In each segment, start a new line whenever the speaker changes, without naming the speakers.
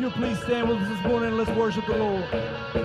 you please stand with us this morning and let's worship the Lord.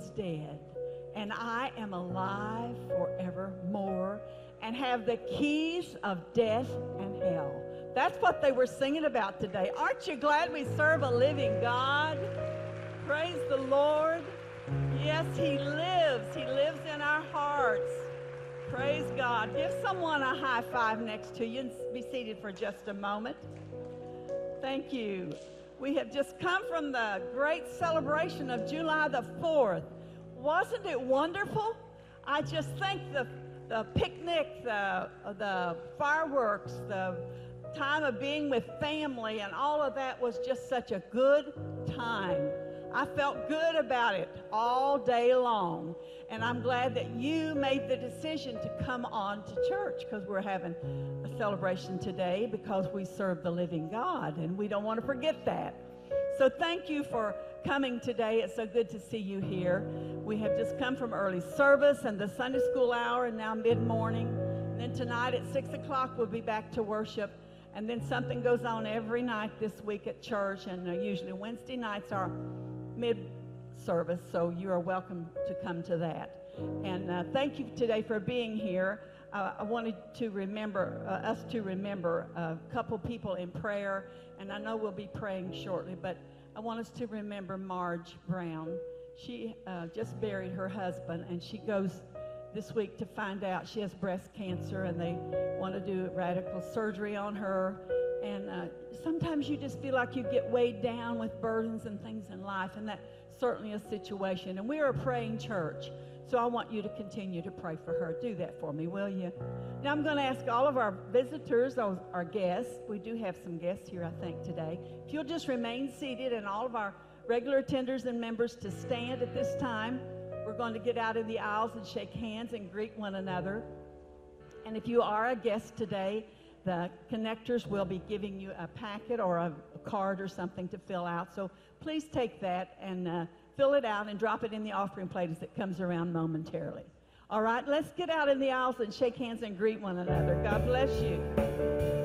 was dead, and I am alive forevermore and have the keys of death and hell. That's what they were singing about today. Aren't you glad we serve a living God? Praise the Lord. Yes, He lives. He lives in our hearts. Praise God. Give someone a high five next to you and be seated for just a moment. Thank you. We have just come from the great celebration of July the 4th. Wasn't it wonderful? I just think the, the picnic, the, the fireworks, the time of being with family, and all of that was just such a good time. I felt good about it all day long. And I'm glad that you made the decision to come on to church because we're having celebration today because we serve the living God and we don't want to forget that. So thank you for coming today. It's so good to see you here. We have just come from early service and the Sunday school hour and now mid morning. Then tonight at 6 o'clock we'll be back to worship. And then something goes on every night this week at church. And uh, usually Wednesday nights are mid service, so you are welcome to come to that. And uh, thank you today for being here. I wanted to remember, uh, us to remember a couple people in prayer, and I know we'll be praying shortly, but I want us to remember Marge Brown. She uh, just buried her husband, and she goes this week to find out she has breast cancer, and they want to do radical surgery on her. And uh, sometimes you just feel like you get weighed down with burdens and things in life, and that certainly a situation. And we are a praying church. So I want you to continue to pray for her. Do that for me, will you? Now I'm going to ask all of our visitors, our guests, we do have some guests here, I think, today. If you'll just remain seated and all of our regular attenders and members to stand at this time, we're going to get out in the aisles and shake hands and greet one another. And if you are a guest today, the connectors will be giving you a packet or a, card or something to fill out. So please take that and uh, fill it out and drop it in the offering plate as it comes around momentarily. All right, let's get out in the aisles and shake hands and greet one another. God bless you.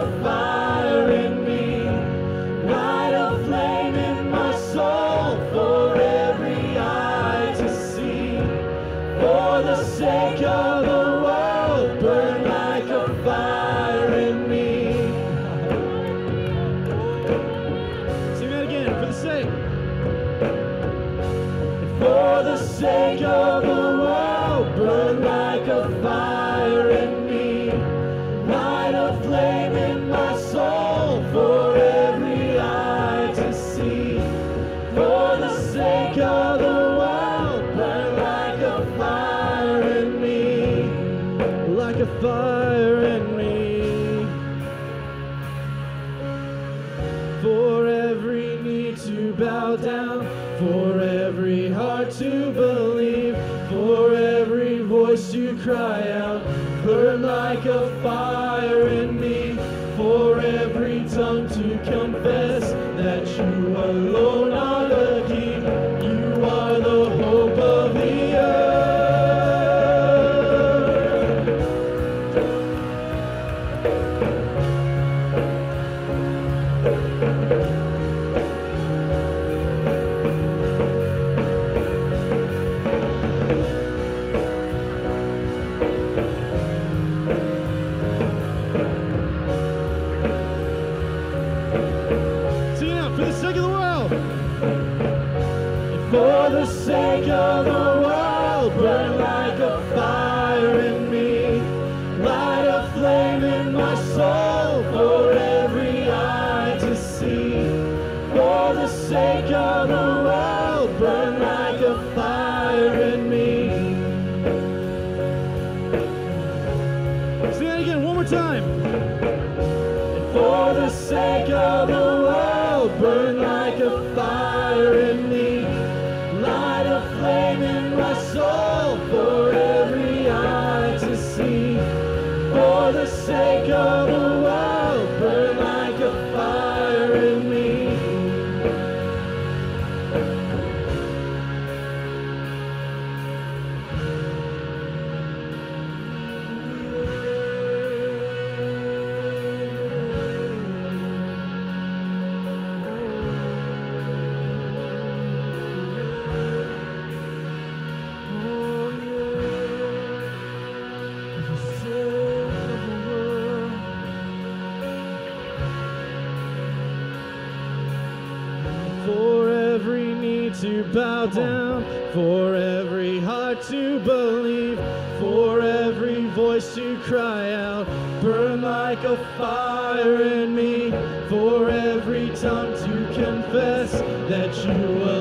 goodbye. fire in me for every time to confess that you are.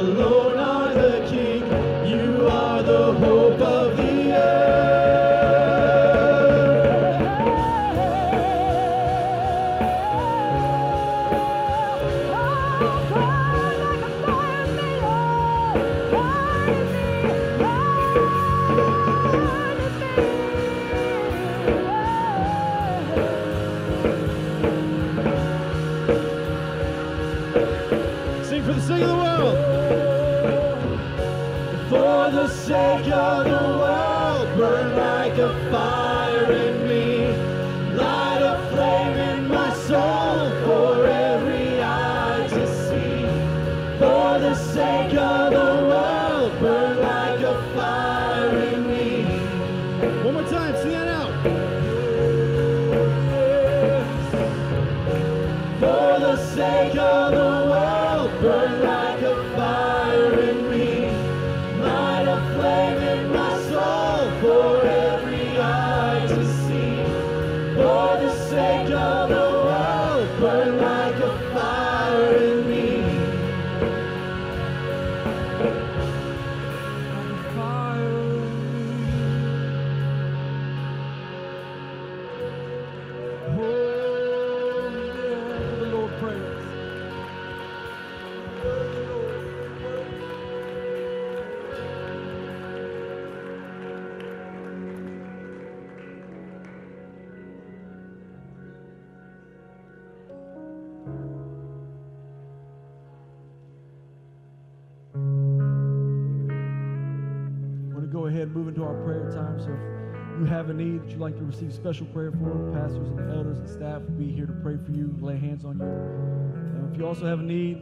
you'd like to receive special prayer for, pastors and elders and staff will be here to pray for you, lay hands on you. And if you also have a need,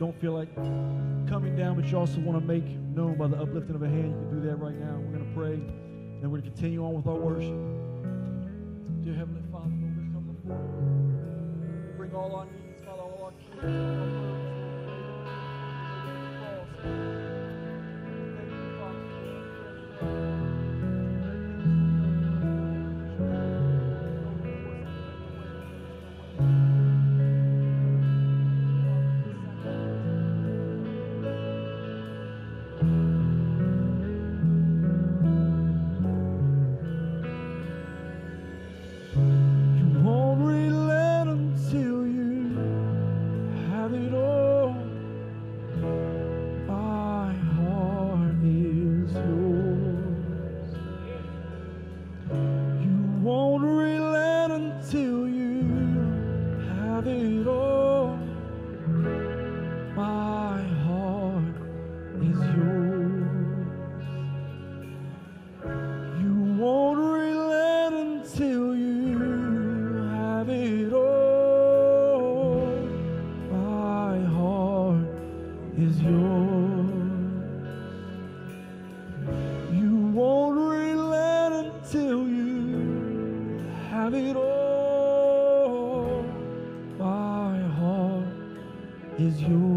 don't feel like coming down, but you also want to make known by the uplifting of a hand, you can do that right now. We're going to pray, and we're going to continue on with our worship. Dear Heavenly Father, we come before you. Bring all our needs, Father, all our cares, is you.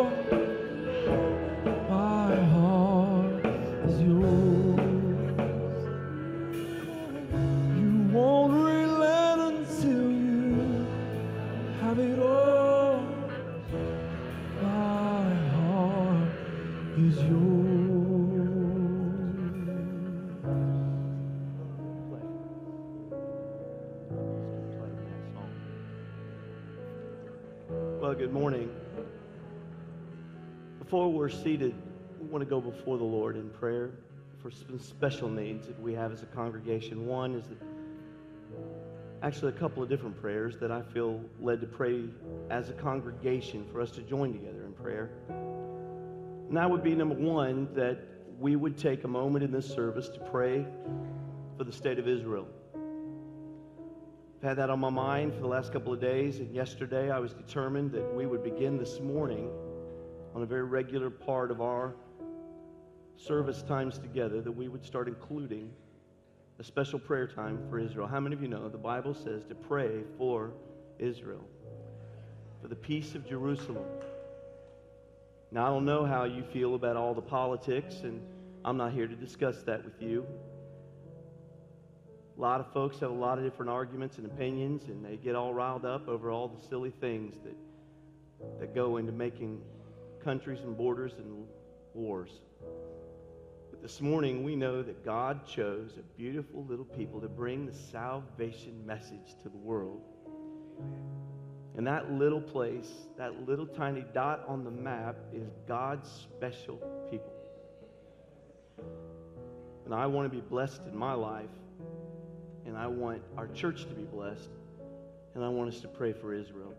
It
We're seated, we want to go before the Lord in prayer for some special needs that we have as a congregation. One is that actually a couple of different prayers that I feel led to pray as a congregation for us to join together in prayer. And that would be number one, that we would take a moment in this service to pray for the state of Israel. I've had that on my mind for the last couple of days, and yesterday I was determined that we would begin this morning on a very regular part of our service times together, that we would start including a special prayer time for Israel. How many of you know the Bible says to pray for Israel, for the peace of Jerusalem? Now, I don't know how you feel about all the politics, and I'm not here to discuss that with you. A lot of folks have a lot of different arguments and opinions, and they get all riled up over all the silly things that, that go into making countries and borders and wars. But this morning, we know that God chose a beautiful little people to bring the salvation message to the world. And that little place, that little tiny dot on the map, is God's special people. And I want to be blessed in my life, and I want our church to be blessed, and I want us to pray for Israel.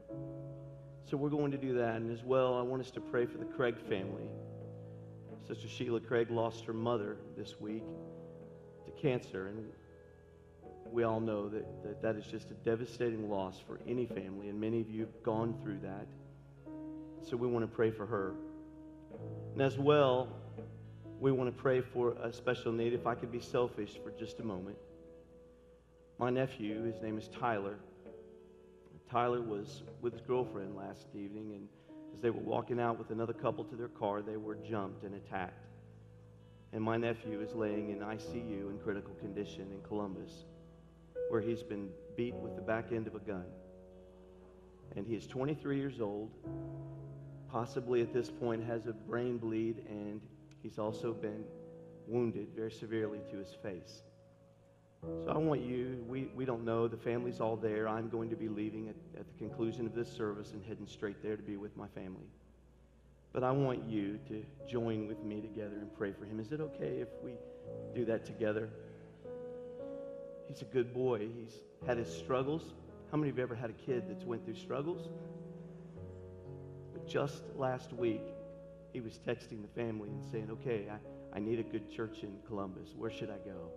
So we're going to do that. And as well, I want us to pray for the Craig family. Sister Sheila Craig lost her mother this week to cancer, and we all know that, that that is just a devastating loss for any family, and many of you have gone through that. So we want to pray for her. And as well, we want to pray for a special need. If I could be selfish for just a moment. My nephew, his name is Tyler. Tyler was with his girlfriend last evening, and as they were walking out with another couple to their car, they were jumped and attacked. And my nephew is laying in ICU in critical condition in Columbus, where he's been beat with the back end of a gun. And he is 23 years old, possibly at this point has a brain bleed, and he's also been wounded very severely to his face. So I want you, we, we don't know, the family's all there. I'm going to be leaving at, at the conclusion of this service and heading straight there to be with my family. But I want you to join with me together and pray for him. Is it okay if we do that together? He's a good boy. He's had his struggles. How many of you ever had a kid that's went through struggles? But just last week, he was texting the family and saying, okay, I, I need a good church in Columbus. Where should I go?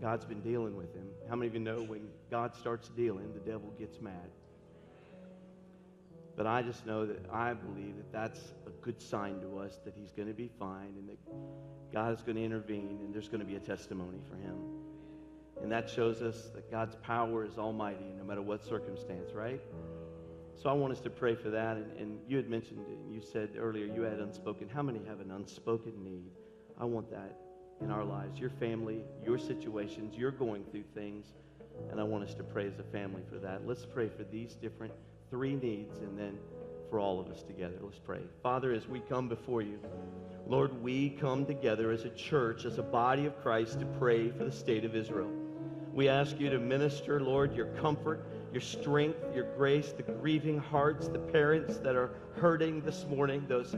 God's been dealing with him. How many of you know when God starts dealing, the devil gets mad? But I just know that I believe that that's a good sign to us that he's going to be fine and that God is going to intervene and there's going to be a testimony for him. And that shows us that God's power is almighty no matter what circumstance, right? So I want us to pray for that. And, and you had mentioned, you said earlier you had unspoken. How many have an unspoken need? I want that in our lives, your family, your situations, you're going through things. And I want us to pray as a family for that. Let's pray for these different three needs and then for all of us together. Let's pray. Father, as we come before you, Lord, we come together as a church, as a body of Christ to pray for the state of Israel. We ask you to minister, Lord, your comfort, your strength, your grace, the grieving hearts, the parents that are hurting this morning, those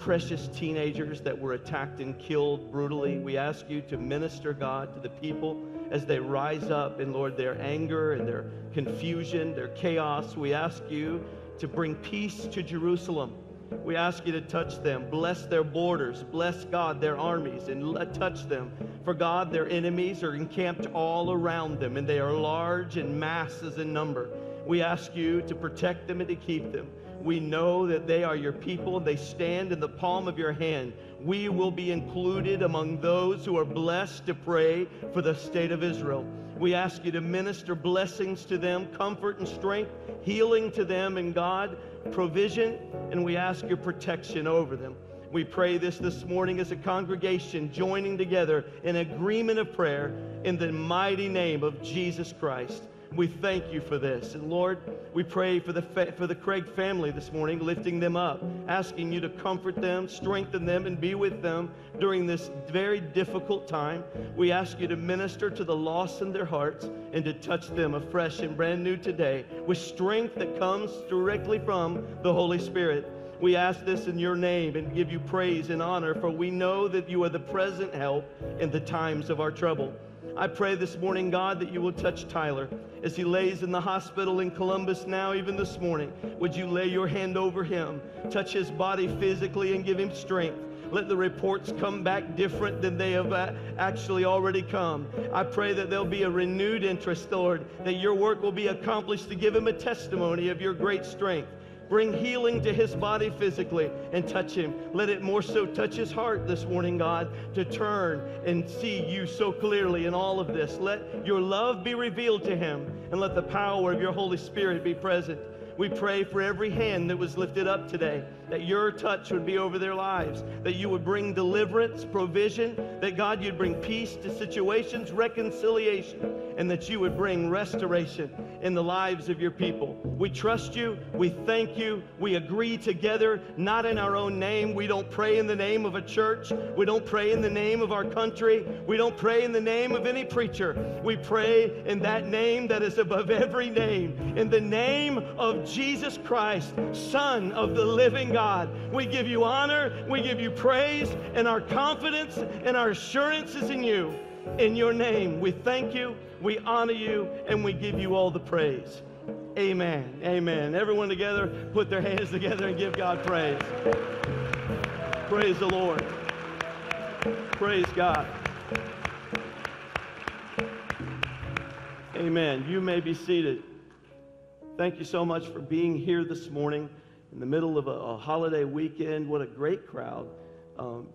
precious teenagers that were attacked and killed brutally. We ask you to minister, God, to the people as they rise up in, Lord, their anger and their confusion, their chaos. We ask you to bring peace to Jerusalem. We ask you to touch them, bless their borders, bless God, their armies, and touch them. For God, their enemies are encamped all around them, and they are large and masses in number. We ask you to protect them and to keep them. We know that they are your people. And they stand in the palm of your hand. We will be included among those who are blessed to pray for the state of Israel. We ask you to minister blessings to them, comfort and strength, healing to them, and God, provision, and we ask your protection over them. We pray this this morning as a congregation, joining together in agreement of prayer in the mighty name of Jesus Christ. We thank you for this. And Lord, we pray for the, fa- for the Craig family this morning, lifting them up, asking you to comfort them, strengthen them, and be with them during this very difficult time. We ask you to minister to the lost in their hearts and to touch them afresh and brand new today with strength that comes directly from the Holy Spirit. We ask this in your name and give you praise and honor, for we know that you are the present help in the times of our trouble. I pray this morning, God, that you will touch Tyler as he lays in the hospital in Columbus now, even this morning. Would you lay your hand over him, touch his body physically, and give him strength? Let the reports come back different than they have uh, actually already come. I pray that there'll be a renewed interest, Lord, that your work will be accomplished to give him a testimony of your great strength. Bring healing to his body physically and touch him. Let it more so touch his heart this morning, God, to turn and see you so clearly in all of this. Let your love be revealed to him and let the power of your Holy Spirit be present. We pray for every hand that was lifted up today, that your touch would be over their lives, that you would bring deliverance, provision, that God, you'd bring peace to situations, reconciliation, and that you would bring restoration in the lives of your people. We trust you. We thank you. We agree together, not in our own name. We don't pray in the name of a church. We don't pray in the name of our country. We don't pray in the name of any preacher. We pray in that name that is above every name, in the name of Jesus Christ, Son of the living God. We give you honor, we give you praise, and our confidence and our assurance is in you. In your name, we thank you, we honor you, and we give you all the praise. Amen. Amen. Everyone together, put their hands together and give God praise. Praise the Lord. Praise God. Amen. You may be seated. Thank you so much for being here this morning. In the middle of a, a holiday weekend. What a great crowd. Um,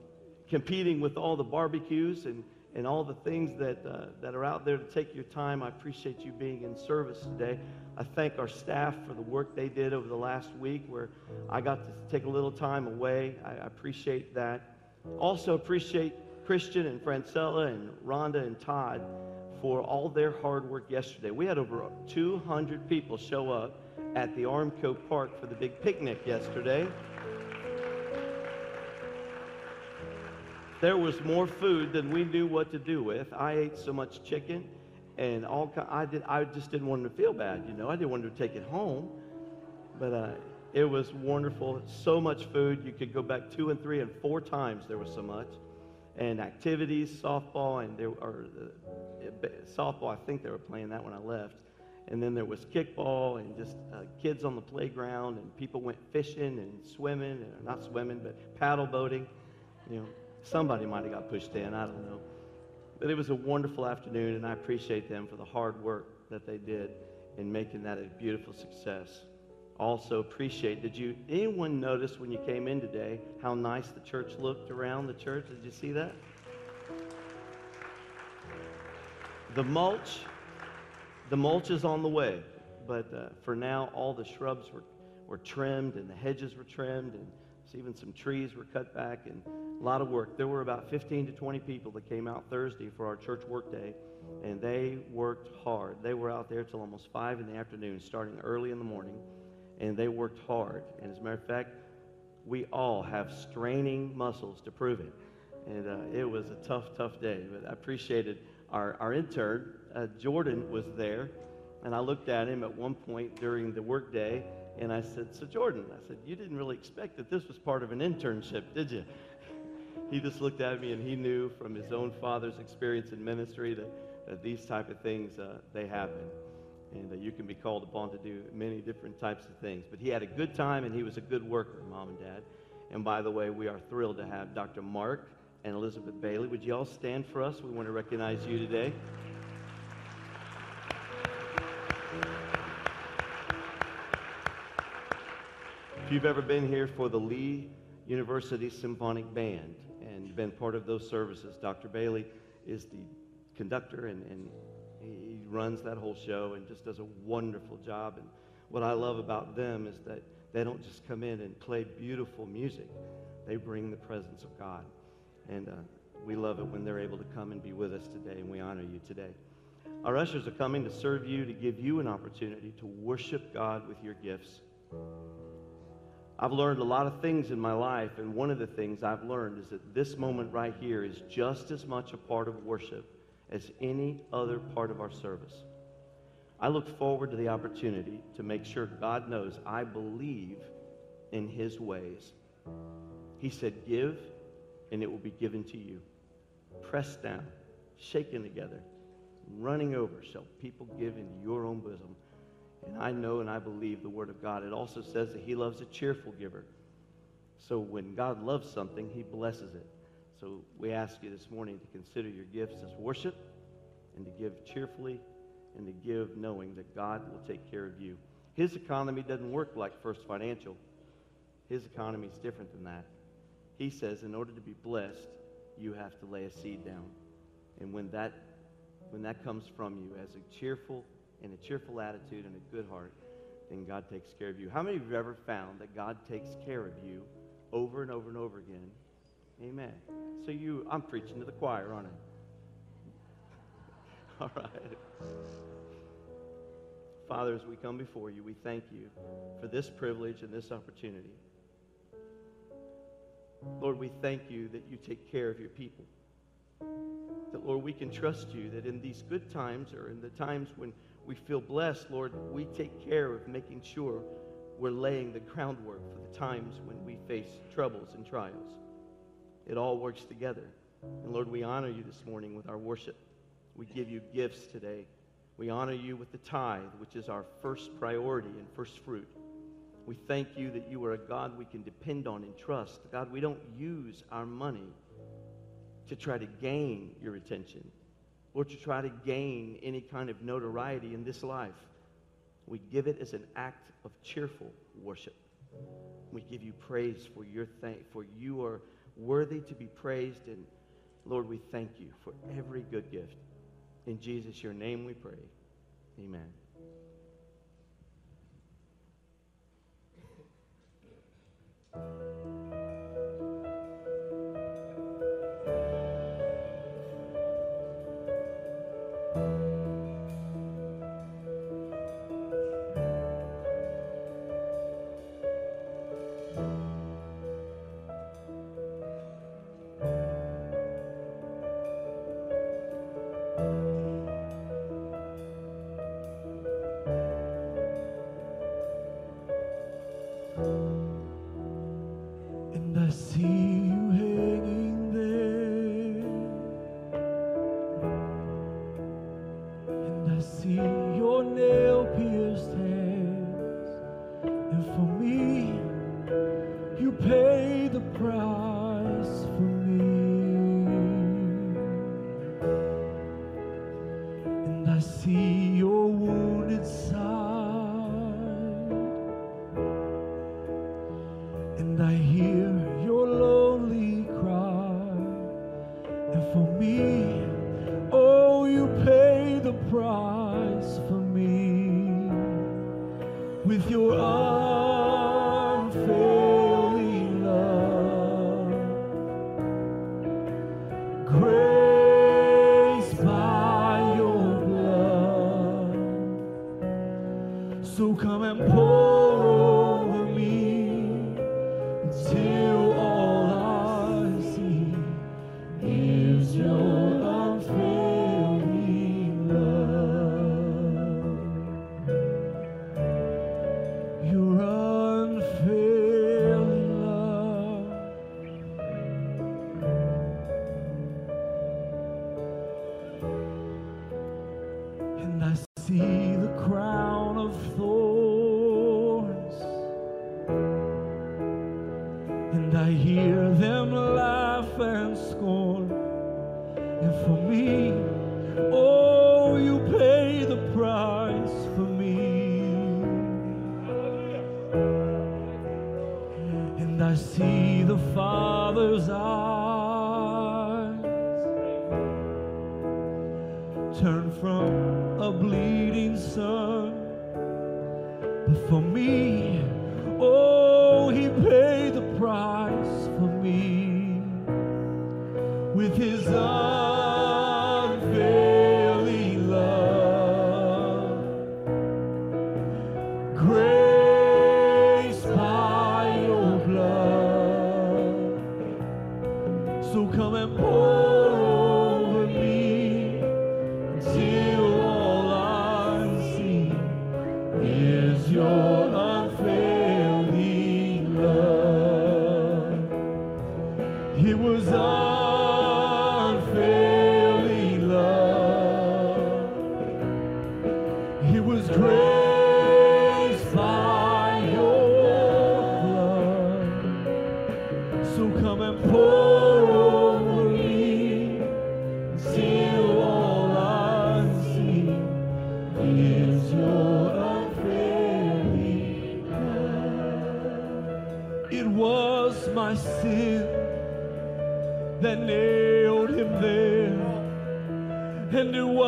competing with all the barbecues and, and all the things that, uh, that are out there to take your time. I appreciate you being in service today. I thank our staff for the work they did over the last week where I got to take a little time away. I, I appreciate that. Also appreciate Christian and Francella and Rhonda and Todd for all their hard work yesterday. We had over 200 people show up at the Armco Park for the big picnic yesterday. There was more food than we knew what to do with. I ate so much chicken and all I did I just didn't want to feel bad, you know. I didn't want to take it home. But uh, it was wonderful. So much food. You could go back two and three and four times there was so much. And activities, softball, and there are uh, softball. I think they were playing that when I left. And then there was kickball and just uh, kids on the playground, and people went fishing and swimming, and not swimming, but paddle boating. You know, somebody might have got pushed in. I don't know. But it was a wonderful afternoon, and I appreciate them for the hard work that they did in making that a beautiful success. Also appreciate, did you, anyone notice when you came in today how nice the church looked around the church? Did you see that? The mulch, the mulch is on the way, but uh, for now, all the shrubs were, were trimmed and the hedges were trimmed and even some trees were cut back and a lot of work. There were about 15 to 20 people that came out Thursday for our church work day, and they worked hard. They were out there till almost 5 in the afternoon, starting early in the morning, and they worked hard. And as a matter of fact, we all have straining muscles to prove it. And uh, it was a tough, tough day, but I appreciated our, our intern. Uh, Jordan was there, and I looked at him at one point during the workday, and I said, So, Jordan, I said, you didn't really expect that this was part of an internship, did you? he just looked at me and he knew from his own father's experience in ministry that, that these type of things, uh, they happen. And that you can be called upon to do many different types of things. But he had a good time and he was a good worker, mom and dad. And by the way, we are thrilled to have Dr. Mark and Elizabeth Bailey. Would you all stand for us? We want to recognize you today. If you've ever been here for the Lee University Symphonic Band and been part of those services, Dr. Bailey is the conductor and, and he runs that whole show and just does a wonderful job. And what I love about them is that they don't just come in and play beautiful music, they bring the presence of God. And uh, we love it when they're able to come and be with us today, and we honor you today. Our ushers are coming to serve you, to give you an opportunity to worship God with your gifts. I've learned a lot of things in my life, and one of the things I've learned is that this moment right here is just as much a part of worship as any other part of our service. I look forward to the opportunity to make sure God knows I believe in His ways. He said, Give, and it will be given to you. Pressed down, shaken together, running over, shall people give into your own bosom. And I know and I believe the Word of God. It also says that He loves a cheerful giver. So when God loves something, He blesses it. So we ask you this morning to consider your gifts as worship and to give cheerfully and to give knowing that God will take care of you. His economy doesn't work like First Financial. His economy is different than that. He says in order to be blessed, you have to lay a seed down. And when that when that comes from you as a cheerful and a cheerful attitude and a good heart, then God takes care of you. How many of you have ever found that God takes care of you over and over and over again? Amen. So you, I'm preaching to the choir, aren't I? All right. Father, as we come before you, we thank you for this privilege and this opportunity. Lord, we thank you that you take care of your people. That, Lord, we can trust you that in these good times or in the times when we feel blessed, Lord, we take care of making sure we're laying the groundwork for the times when we face troubles and trials. It all works together. And Lord, we honor you this morning with our worship. We give you gifts today. We honor you with the tithe, which is our first priority and first fruit. We thank you that you are a God we can depend on and trust. God, we don't use our money to try to gain your attention or to try to gain any kind of notoriety in this life. We give it as an act of cheerful worship.
We give you praise for your thank for you are worthy to be praised and Lord, we thank you for every good gift. In Jesus your name we pray. Amen.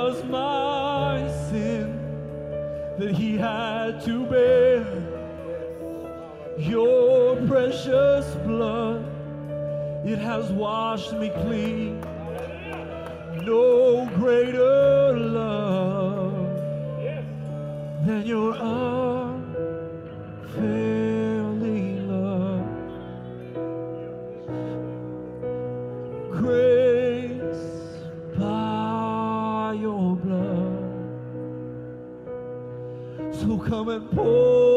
was my sin that he had to bear. Your precious blood, it has washed me clean. No greater love than your unfailing. come and pour.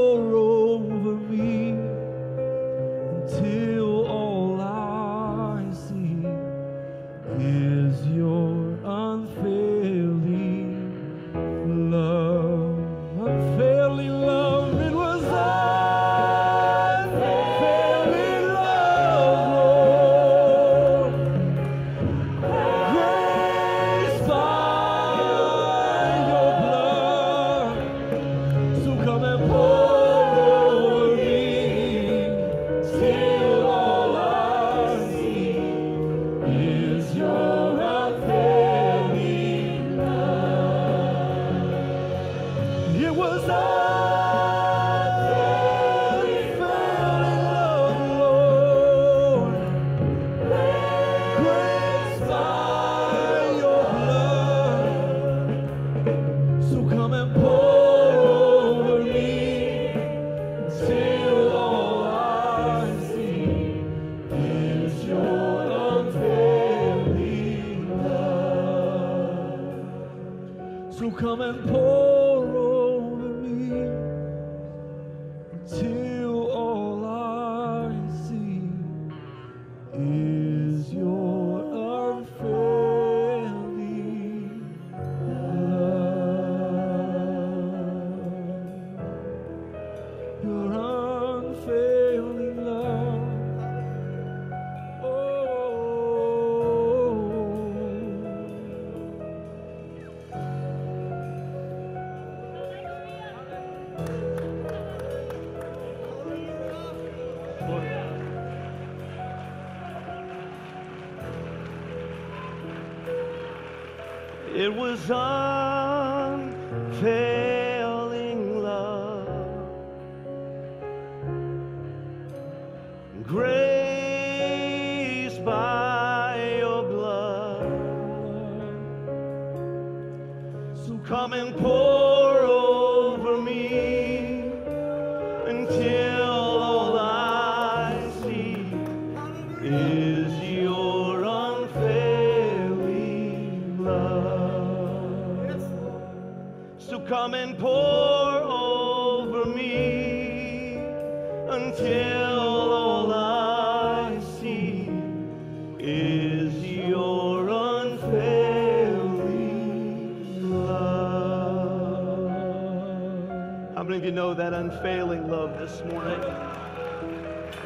Many of you know that unfailing love this morning?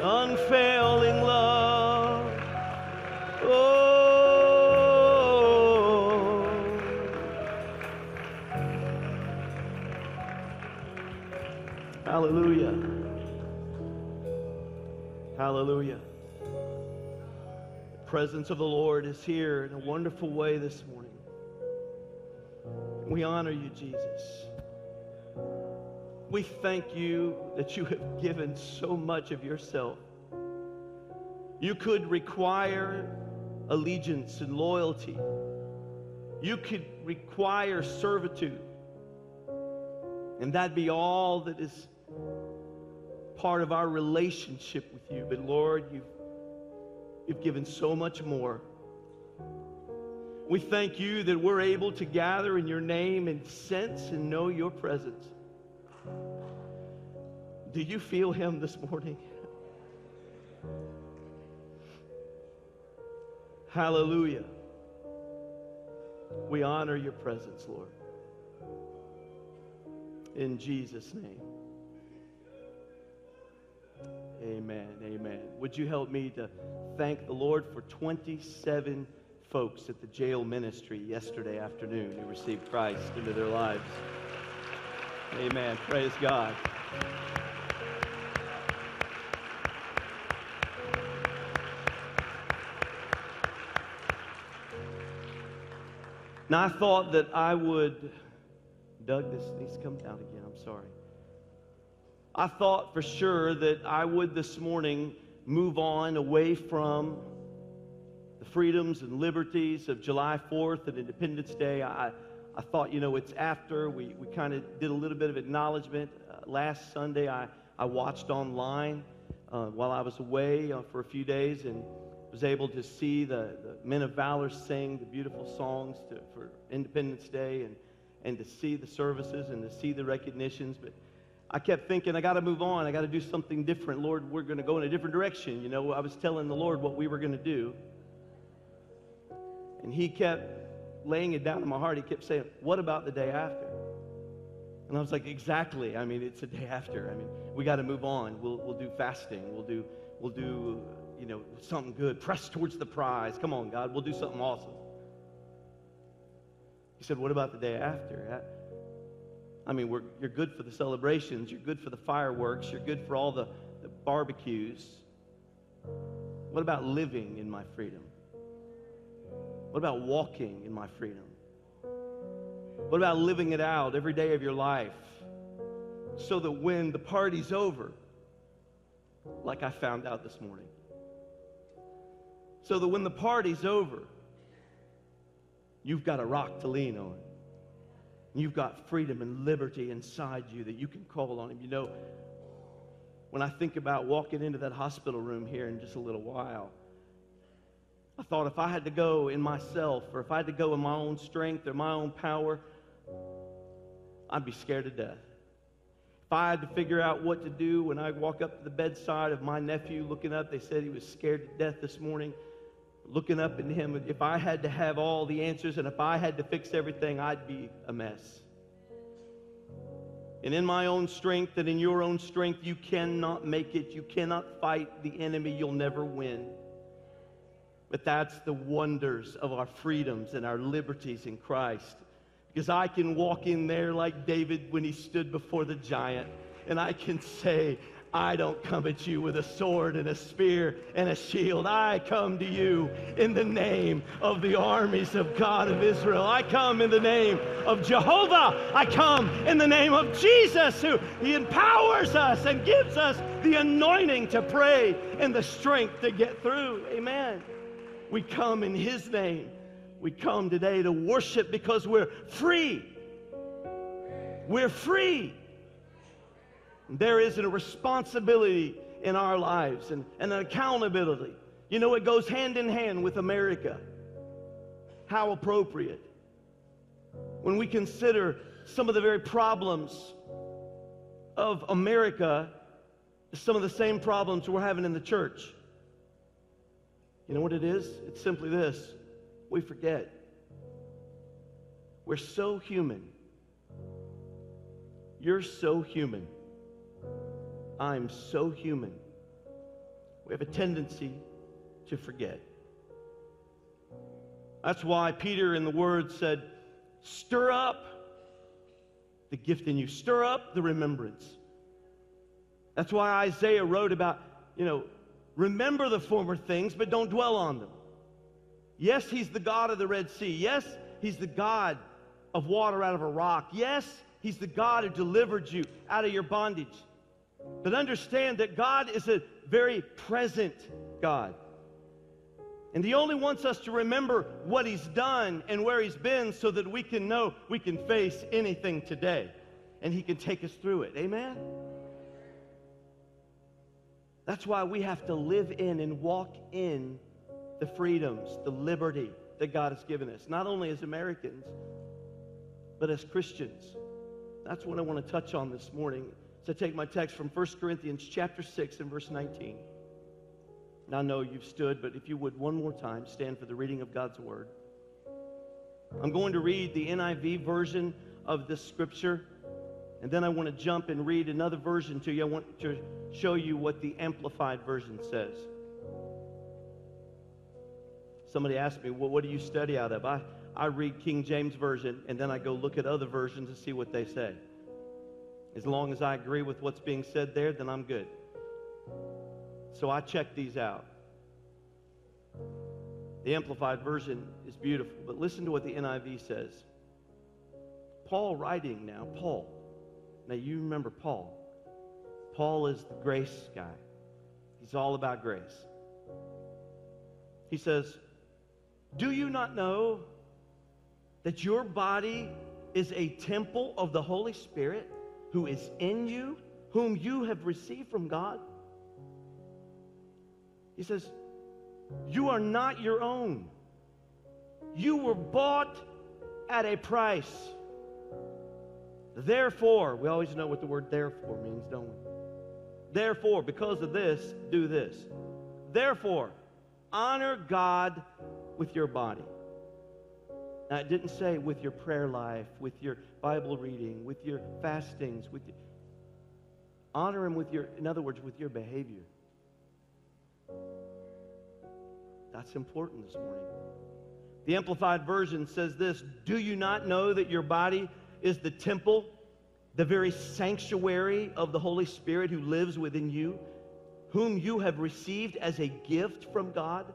Unfailing love. Oh. Hallelujah. Hallelujah. The presence of the Lord is here in a wonderful way this morning. We honor you, Jesus. We thank you that you have given so much of yourself. You could require allegiance and loyalty. You could require servitude. And that be all that is part of our relationship with you. But Lord, you've, you've given so much more. We thank you that we're able to gather in your name and sense and know your presence. Do you feel him this morning? Hallelujah. We honor your presence, Lord. In Jesus' name. Amen. Amen. Would you help me to thank the Lord for 27 folks at the jail ministry yesterday afternoon who received Christ into their lives? Amen. Praise God. Now, I thought that I would. Doug, this needs to come down again. I'm sorry. I thought for sure that I would this morning move on away from the freedoms and liberties of July 4th and Independence Day. I, I thought, you know, it's after. We, we kind of did a little bit of acknowledgement. Uh, last Sunday, I, I watched online uh, while I was away uh, for a few days and was able to see the, the men of valor sing the beautiful songs to, for Independence Day and, and to see the services and to see the recognitions. But I kept thinking, I got to move on. I got to do something different. Lord, we're going to go in a different direction. You know, I was telling the Lord what we were going to do. And He kept laying it down in my heart. He kept saying, What about the day after? And I was like, Exactly. I mean, it's the day after. I mean, we got to move on. We'll, we'll do fasting. We'll do, we'll do, you know, something good. Press towards the prize. Come on, God. We'll do something awesome. He said, What about the day after? I mean, you're good for the celebrations, you're good for the fireworks, you're good for all the, the barbecues. What about living in my freedom? What about walking in my freedom? What about living it out every day of your life so that when the party's over, like I found out this morning, so that when the party's over, you've got a rock to lean on. You've got freedom and liberty inside you that you can call on Him. You know, when I think about walking into that hospital room here in just a little while, I thought if I had to go in myself or if I had to go in my own strength or my own power, I'd be scared to death. If I had to figure out what to do when I walk up to the bedside of my nephew looking up, they said he was scared to death this morning. Looking up at him, if I had to have all the answers and if I had to fix everything, I'd be a mess. And in my own strength and in your own strength, you cannot make it. You cannot fight the enemy. You'll never win. But that's the wonders of our freedoms and our liberties in Christ. Because I can walk in there like David when he stood before the giant, and I can say, I don't come at you with a sword and a spear and a shield. I come to you in the name of the armies of God of Israel. I come in the name of Jehovah. I come in the name of Jesus, who He empowers us and gives us the anointing to pray and the strength to get through. Amen. We come in His name. We come today to worship because we're free. We're free. There is a responsibility in our lives and, and an accountability. You know, it goes hand in hand with America. How appropriate. When we consider some of the very problems of America, some of the same problems we're having in the church. You know what it is? It's simply this we forget. We're so human. You're so human. I'm so human. We have a tendency to forget. That's why Peter in the Word said, Stir up the gift in you, stir up the remembrance. That's why Isaiah wrote about, you know, remember the former things, but don't dwell on them. Yes, He's the God of the Red Sea. Yes, He's the God of water out of a rock. Yes, He's the God who delivered you out of your bondage. But understand that God is a very present God. And He only wants us to remember what He's done and where He's been so that we can know we can face anything today and He can take us through it. Amen? That's why we have to live in and walk in the freedoms, the liberty that God has given us, not only as Americans, but as Christians. That's what I want to touch on this morning. So take my text from 1 Corinthians chapter 6 and verse 19. Now I know you've stood, but if you would one more time stand for the reading of God's word. I'm going to read the NIV version of this scripture, and then I want to jump and read another version to you. I want to show you what the Amplified version says. Somebody asked me, well, what do you study out of? I, I read King James Version, and then I go look at other versions and see what they say. As long as I agree with what's being said there, then I'm good. So I check these out. The Amplified Version is beautiful, but listen to what the NIV says. Paul writing now, Paul. Now you remember Paul. Paul is the grace guy, he's all about grace. He says, Do you not know that your body is a temple of the Holy Spirit? Who is in you, whom you have received from God. He says, You are not your own. You were bought at a price. Therefore, we always know what the word therefore means, don't we? Therefore, because of this, do this. Therefore, honor God with your body. Now, it didn't say with your prayer life, with your Bible reading, with your fastings, with your, honor him with your, in other words, with your behavior. That's important this morning. The Amplified Version says this Do you not know that your body is the temple, the very sanctuary of the Holy Spirit who lives within you, whom you have received as a gift from God?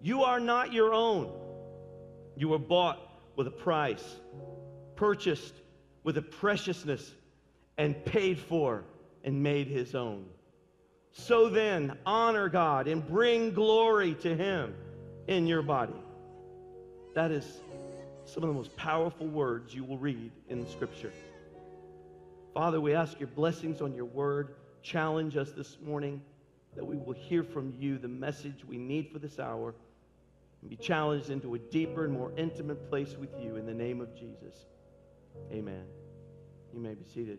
You are not your own. You were bought with a price, purchased with a preciousness, and paid for and made his own. So then, honor God and bring glory to him in your body. That is some of the most powerful words you will read in Scripture. Father, we ask your blessings on your word. Challenge us this morning that we will hear from you the message we need for this hour and be challenged into a deeper and more intimate place with you in the name of Jesus. Amen. You may be seated.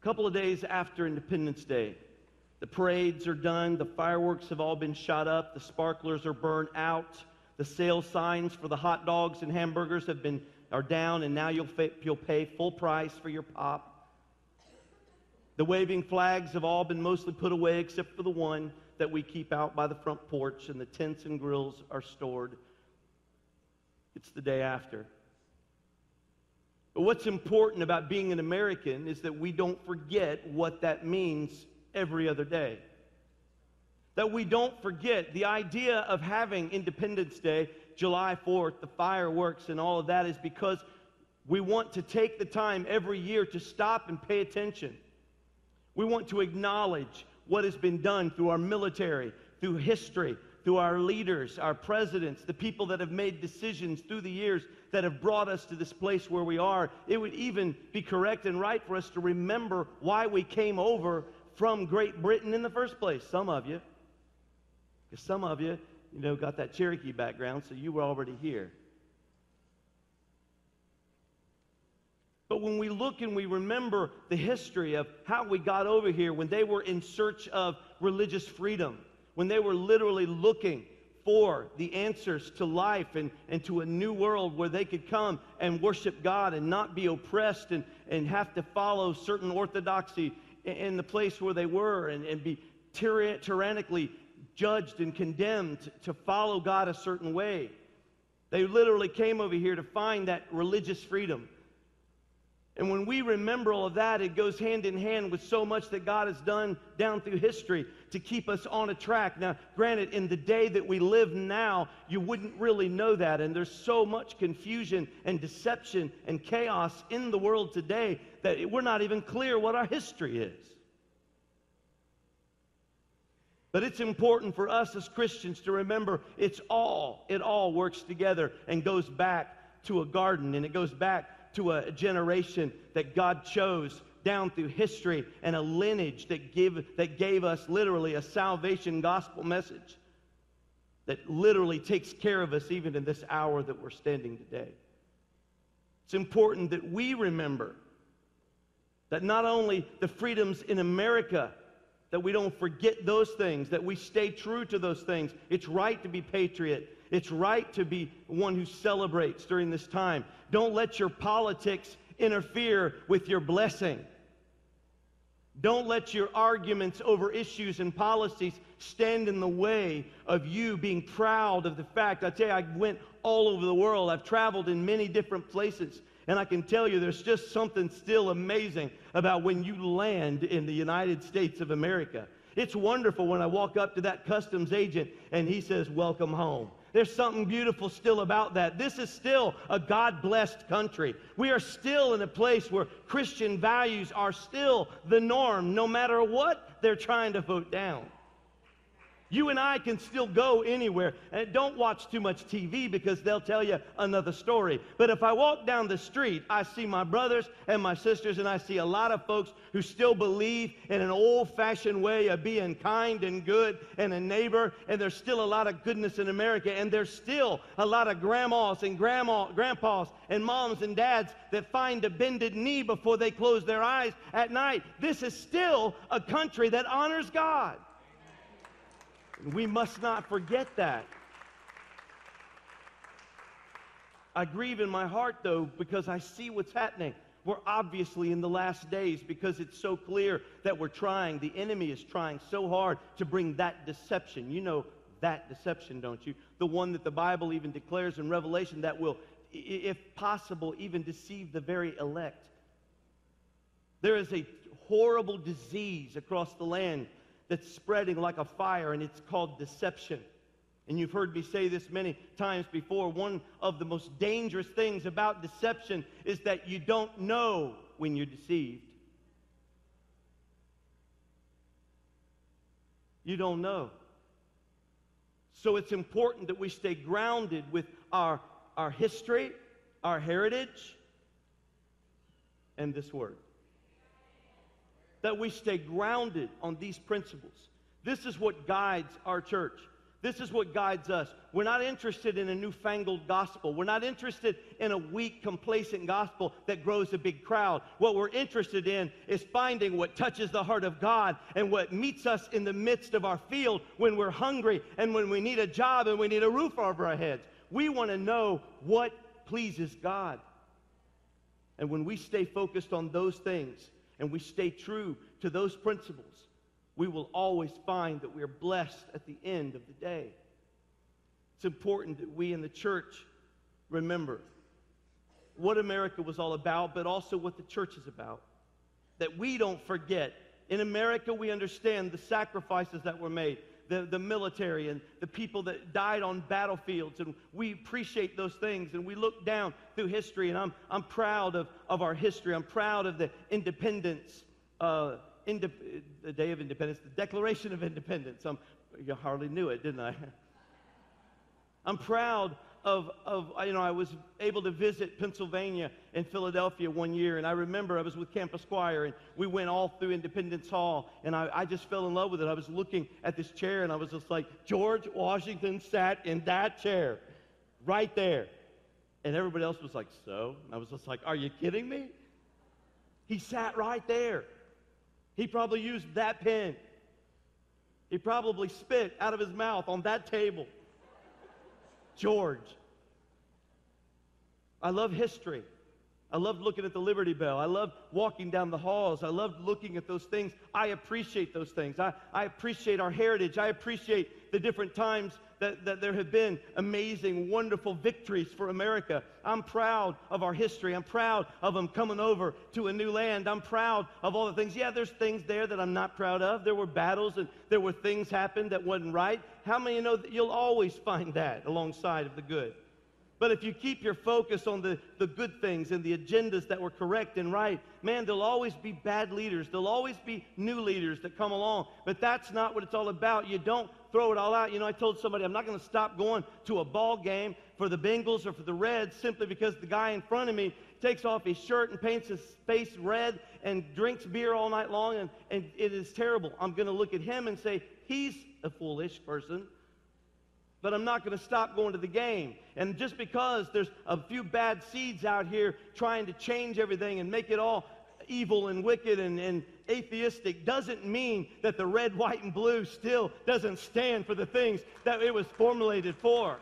A couple of days after Independence Day, the parades are done, the fireworks have all been shot up, the sparklers are burned out, the sale signs for the hot dogs and hamburgers have been are down, and now you'll, you'll pay full price for your pop. The waving flags have all been mostly put away except for the one that we keep out by the front porch, and the tents and grills are stored. It's the day after. But what's important about being an American is that we don't forget what that means every other day. That we don't forget the idea of having Independence Day, July 4th, the fireworks, and all of that is because we want to take the time every year to stop and pay attention. We want to acknowledge what has been done through our military, through history, through our leaders, our presidents, the people that have made decisions through the years that have brought us to this place where we are. It would even be correct and right for us to remember why we came over from Great Britain in the first place. Some of you. Because some of you, you know, got that Cherokee background, so you were already here. When we look and we remember the history of how we got over here when they were in search of religious freedom, when they were literally looking for the answers to life and, and to a new world where they could come and worship God and not be oppressed and, and have to follow certain orthodoxy in, in the place where they were and, and be tyra- tyrannically judged and condemned to follow God a certain way. They literally came over here to find that religious freedom. And when we remember all of that, it goes hand in hand with so much that God has done down through history to keep us on a track. Now, granted, in the day that we live now, you wouldn't really know that. And there's so much confusion and deception and chaos in the world today that we're not even clear what our history is. But it's important for us as Christians to remember it's all, it all works together and goes back to a garden and it goes back to a generation that God chose down through history and a lineage that, give, that gave us literally a salvation gospel message that literally takes care of us even in this hour that we're standing today. It's important that we remember that not only the freedoms in America, that we don't forget those things, that we stay true to those things. It's right to be patriot. It's right to be one who celebrates during this time. Don't let your politics interfere with your blessing. Don't let your arguments over issues and policies stand in the way of you being proud of the fact. I tell you, I went all over the world. I've traveled in many different places. And I can tell you, there's just something still amazing about when you land in the United States of America. It's wonderful when I walk up to that customs agent and he says, Welcome home. There's something beautiful still about that. This is still a God blessed country. We are still in a place where Christian values are still the norm, no matter what they're trying to vote down. You and I can still go anywhere. And don't watch too much TV because they'll tell you another story. But if I walk down the street, I see my brothers and my sisters, and I see a lot of folks who still believe in an old fashioned way of being kind and good and a neighbor. And there's still a lot of goodness in America. And there's still a lot of grandmas and grandma, grandpas and moms and dads that find a bended knee before they close their eyes at night. This is still a country that honors God. We must not forget that. I grieve in my heart, though, because I see what's happening. We're obviously in the last days because it's so clear that we're trying, the enemy is trying so hard to bring that deception. You know that deception, don't you? The one that the Bible even declares in Revelation that will, if possible, even deceive the very elect. There is a horrible disease across the land that's spreading like a fire, and it's called deception. And you've heard me say this many times before. One of the most dangerous things about deception is that you don't know when you're deceived. You don't know. So it's important that we stay grounded with our, our history, our heritage, and this word that we stay grounded on these principles. This is what guides our church. This is what guides us. We're not interested in a newfangled gospel. We're not interested in a weak, complacent gospel that grows a big crowd. What we're interested in is finding what touches the heart of God and what meets us in the midst of our field when we're hungry and when we need a job and we need a roof over our heads. We want to know what pleases God. And when we stay focused on those things and we stay true to those principles, we will always find that we are blessed at the end of the day. It's important that we in the church remember what America was all about, but also what the church is about. That we don't forget. In America, we understand the sacrifices that were made, the, the military and the people that died on battlefields, and we appreciate those things, and we look down through history, and I'm, I'm proud of, of our history. I'm proud of the independence uh, Indep- the Day of Independence, the Declaration of Independence. I'm, you hardly knew it, didn't I? I'm proud of, of, you know, I was able to visit Pennsylvania and Philadelphia one year, and I remember I was with Campus Choir, and we went all through Independence Hall, and I, I just fell in love with it. I was looking at this chair, and I was just like, George Washington sat in that chair, right there. And everybody else was like, so? And I was just like, are you kidding me? He sat right there. He probably used that pen. He probably spit out of his mouth on that table. George. I love history. I love looking at the Liberty Bell. I love walking down the halls. I love looking at those things. I appreciate those things. I, I appreciate our heritage. I appreciate the different times that, that there have been amazing, wonderful victories for America. I'm proud of our history. I'm proud of them coming over to a new land. I'm proud of all the things. Yeah, there's things there that I'm not proud of. There were battles and there were things happened that wasn't right. How many know that you'll always find that alongside of the good? But if you keep your focus on the, the good things and the agendas that were correct and right, man, there'll always be bad leaders. There'll always be new leaders that come along. But that's not what it's all about. You don't throw it all out. You know, I told somebody I'm not going to stop going to a ball game for the Bengals or for the Reds simply because the guy in front of me takes off his shirt and paints his face red and drinks beer all night long, and, and it is terrible. I'm going to look at him and say, he's a foolish person but I'm not going to stop going to the game. And just because there's a few bad seeds out here trying to change everything and make it all evil and wicked and, and atheistic doesn't mean that the red, white, and blue still doesn't stand for the things that it was formulated for.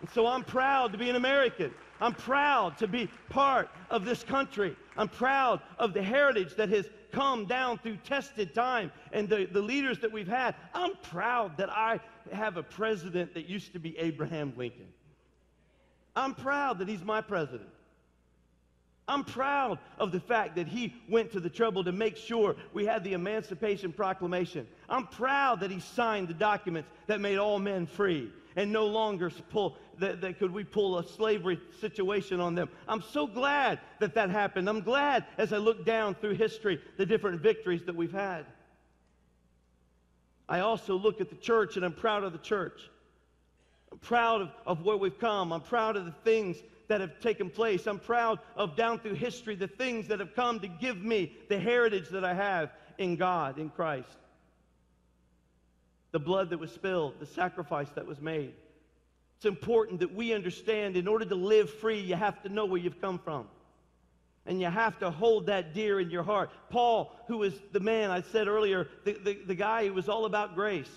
And so I'm proud to be an American. I'm proud to be part of this country. I'm proud of the heritage that has come down through tested time and the, the leaders that we've had. I'm proud that I have a president that used to be Abraham Lincoln. I'm proud that he's my president. I'm proud of the fact that he went to the trouble to make sure we had the Emancipation Proclamation. I'm proud that he signed the documents that made all men free and no longer pull, that, that could we pull a slavery situation on them. I'm so glad that that happened. I'm glad as I look down through history the different victories that we've had. I also look at the church and I'm proud of the church. I'm proud of, of where we've come. I'm proud of the things that have taken place. I'm proud of down through history the things that have come to give me the heritage that I have in God, in Christ. The blood that was spilled, the sacrifice that was made. It's important that we understand in order to live free, you have to know where you've come from. And you have to hold that dear in your heart. Paul, who was the man I said earlier, the, the, the guy who was all about grace.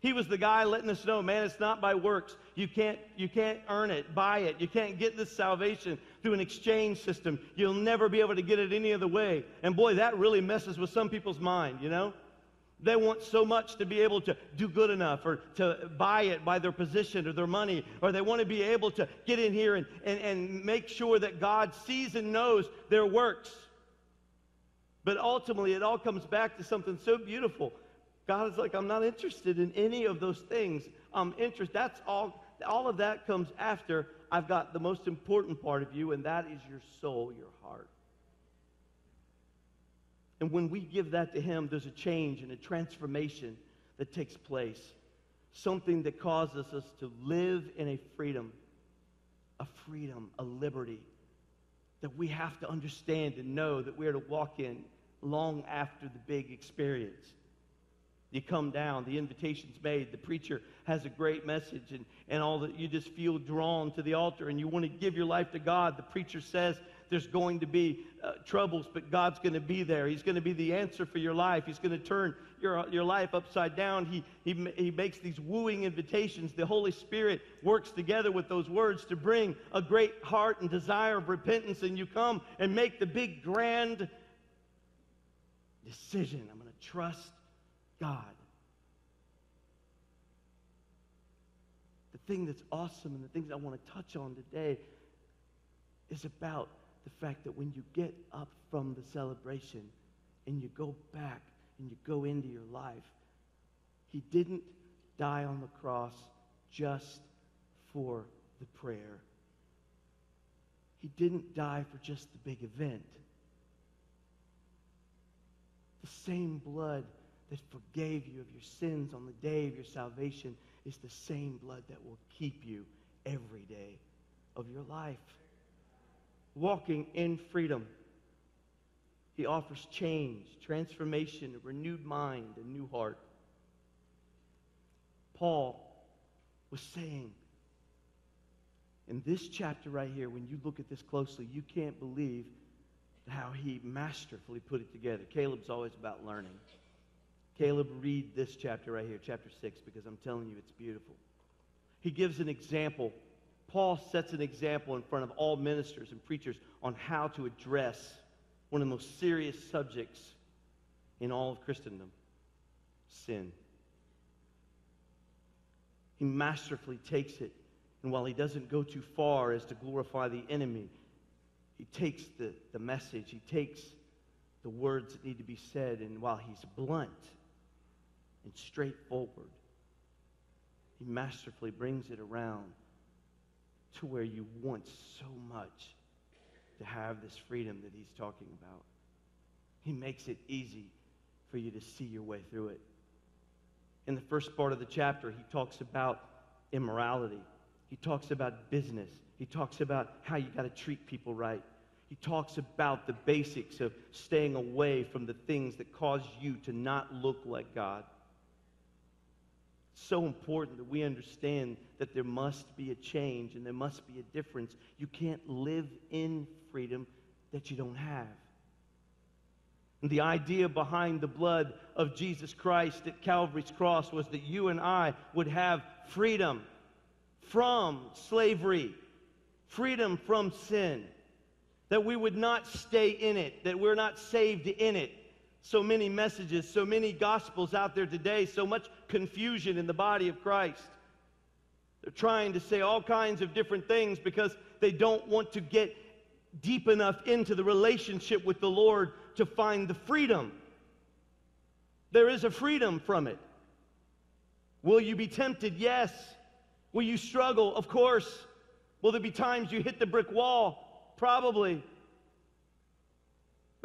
He was the guy letting us know, man, it's not by works. You can't, you can't earn it, buy it. You can't get this salvation through an exchange system. You'll never be able to get it any other way. And boy, that really messes with some people's mind, you know? They want so much to be able to do good enough or to buy it by their position or their money, or they want to be able to get in here and, and, and make sure that God sees and knows their works. But ultimately, it all comes back to something so beautiful. God is like, I'm not interested in any of those things. I'm interested. That's all, all of that comes after I've got the most important part of you, and that is your soul, your heart. And when we give that to Him, there's a change and a transformation that takes place. Something that causes us to live in a freedom, a freedom, a liberty that we have to understand and know that we are to walk in long after the big experience. You come down, the invitation's made, the preacher has a great message, and, and all that you just feel drawn to the altar and you want to give your life to God. The preacher says there's going to be uh, troubles, but God's going to be there. He's going to be the answer for your life. He's going to turn your, your life upside down. He, he, he makes these wooing invitations. The Holy Spirit works together with those words to bring a great heart and desire of repentance, and you come and make the big, grand decision. I'm going to trust God. The thing that's awesome and the things I want to touch on today is about the fact that when you get up from the celebration and you go back and you go into your life, he didn't die on the cross just for the prayer. He didn't die for just the big event. The same blood that forgave you of your sins on the day of your salvation is the same blood that will keep you every day of your life. Walking in freedom. He offers change, transformation, a renewed mind, a new heart. Paul was saying in this chapter right here, when you look at this closely, you can't believe how he masterfully put it together. Caleb's always about learning. Caleb, read this chapter right here, chapter 6, because I'm telling you it's beautiful. He gives an example. Paul sets an example in front of all ministers and preachers on how to address one of the most serious subjects in all of Christendom sin. He masterfully takes it, and while he doesn't go too far as to glorify the enemy, he takes the, the message, he takes the words that need to be said, and while he's blunt and straightforward, he masterfully brings it around to where you want so much to have this freedom that he's talking about. He makes it easy for you to see your way through it. In the first part of the chapter, he talks about immorality. He talks about business. He talks about how you got to treat people right. He talks about the basics of staying away from the things that cause you to not look like God. So important that we understand that there must be a change and there must be a difference. You can't live in freedom that you don't have. And the idea behind the blood of Jesus Christ at Calvary's cross was that you and I would have freedom from slavery, freedom from sin, that we would not stay in it, that we're not saved in it. So many messages, so many gospels out there today, so much confusion in the body of Christ. They're trying to say all kinds of different things because they don't want to get deep enough into the relationship with the Lord to find the freedom. There is a freedom from it. Will you be tempted? Yes. Will you struggle? Of course. Will there be times you hit the brick wall? Probably.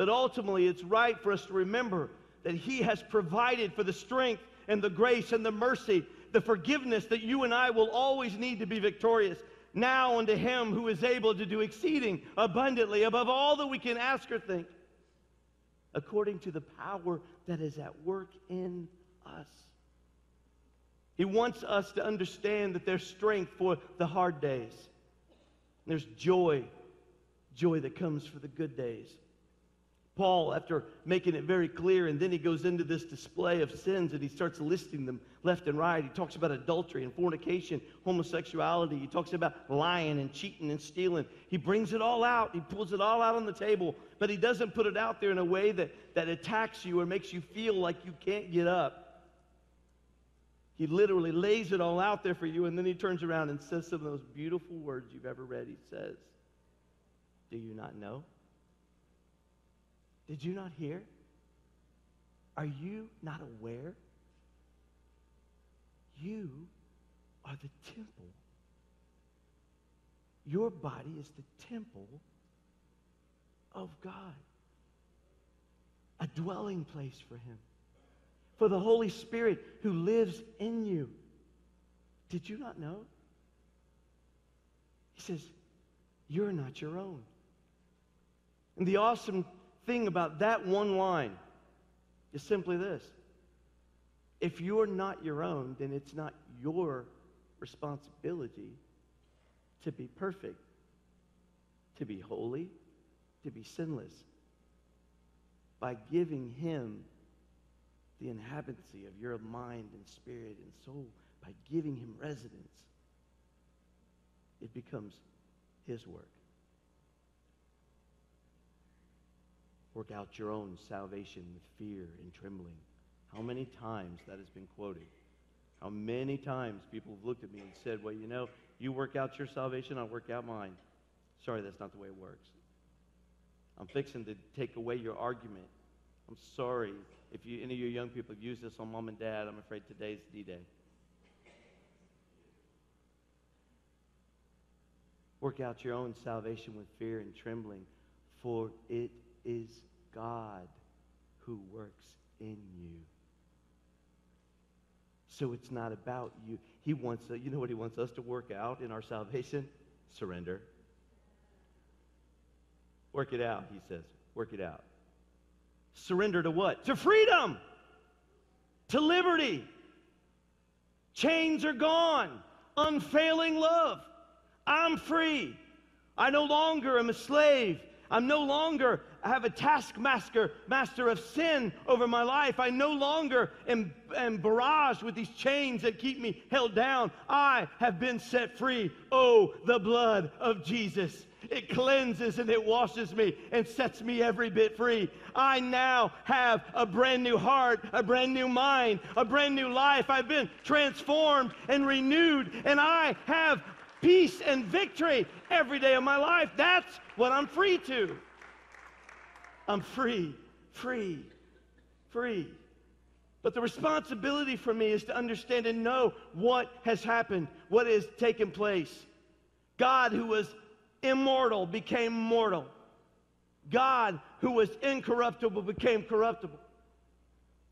But ultimately, it's right for us to remember that He has provided for the strength and the grace and the mercy, the forgiveness that you and I will always need to be victorious. Now unto Him who is able to do exceeding abundantly above all that we can ask or think, according to the power that is at work in us. He wants us to understand that there's strength for the hard days. There's joy, joy that comes for the good days. Paul, after making it very clear, and then he goes into this display of sins and he starts listing them left and right. He talks about adultery and fornication, homosexuality. He talks about lying and cheating and stealing. He brings it all out. He pulls it all out on the table, but he doesn't put it out there in a way that, that attacks you or makes you feel like you can't get up. He literally lays it all out there for you, and then he turns around and says some of those beautiful words you've ever read. He says, Do you not know? Did you not hear? Are you not aware? You are the temple. Your body is the temple of God, a dwelling place for Him, for the Holy Spirit who lives in you. Did you not know? He says, You're not your own. And the awesome thing about that one line is simply this If you're not your own, then it's not your responsibility to be perfect, to be holy, to be sinless. By giving Him the inhabitancy of your mind and spirit and soul, by giving Him residence, it becomes His work. Work out your own salvation with fear and trembling. How many times that has been quoted? How many times people have looked at me and said, Well, you know, you work out your salvation, I'll work out mine. Sorry, that's not the way it works. I'm fixing to take away your argument. I'm sorry if you, any of you young people have used this on mom and dad. I'm afraid today's D Day. Work out your own salvation with fear and trembling, for it is God who works in you. So it's not about you. He wants, you know what he wants us to work out in our salvation? Surrender. Work it out, he says. Work it out. Surrender to what? To freedom, to liberty. Chains are gone. Unfailing love. I'm free. I no longer am a slave. I'm no longer I have a taskmaster, master of sin over my life. I no longer am, am barraged with these chains that keep me held down. I have been set free. Oh, the blood of Jesus. It cleanses and it washes me and sets me every bit free. I now have a brand new heart, a brand new mind, a brand new life. I've been transformed and renewed, and I have peace and victory every day of my life. That's what I'm free to. I'm free, free, free. But the responsibility for me is to understand and know what has happened, what has taken place. God, who was immortal, became mortal. God, who was incorruptible, became corruptible.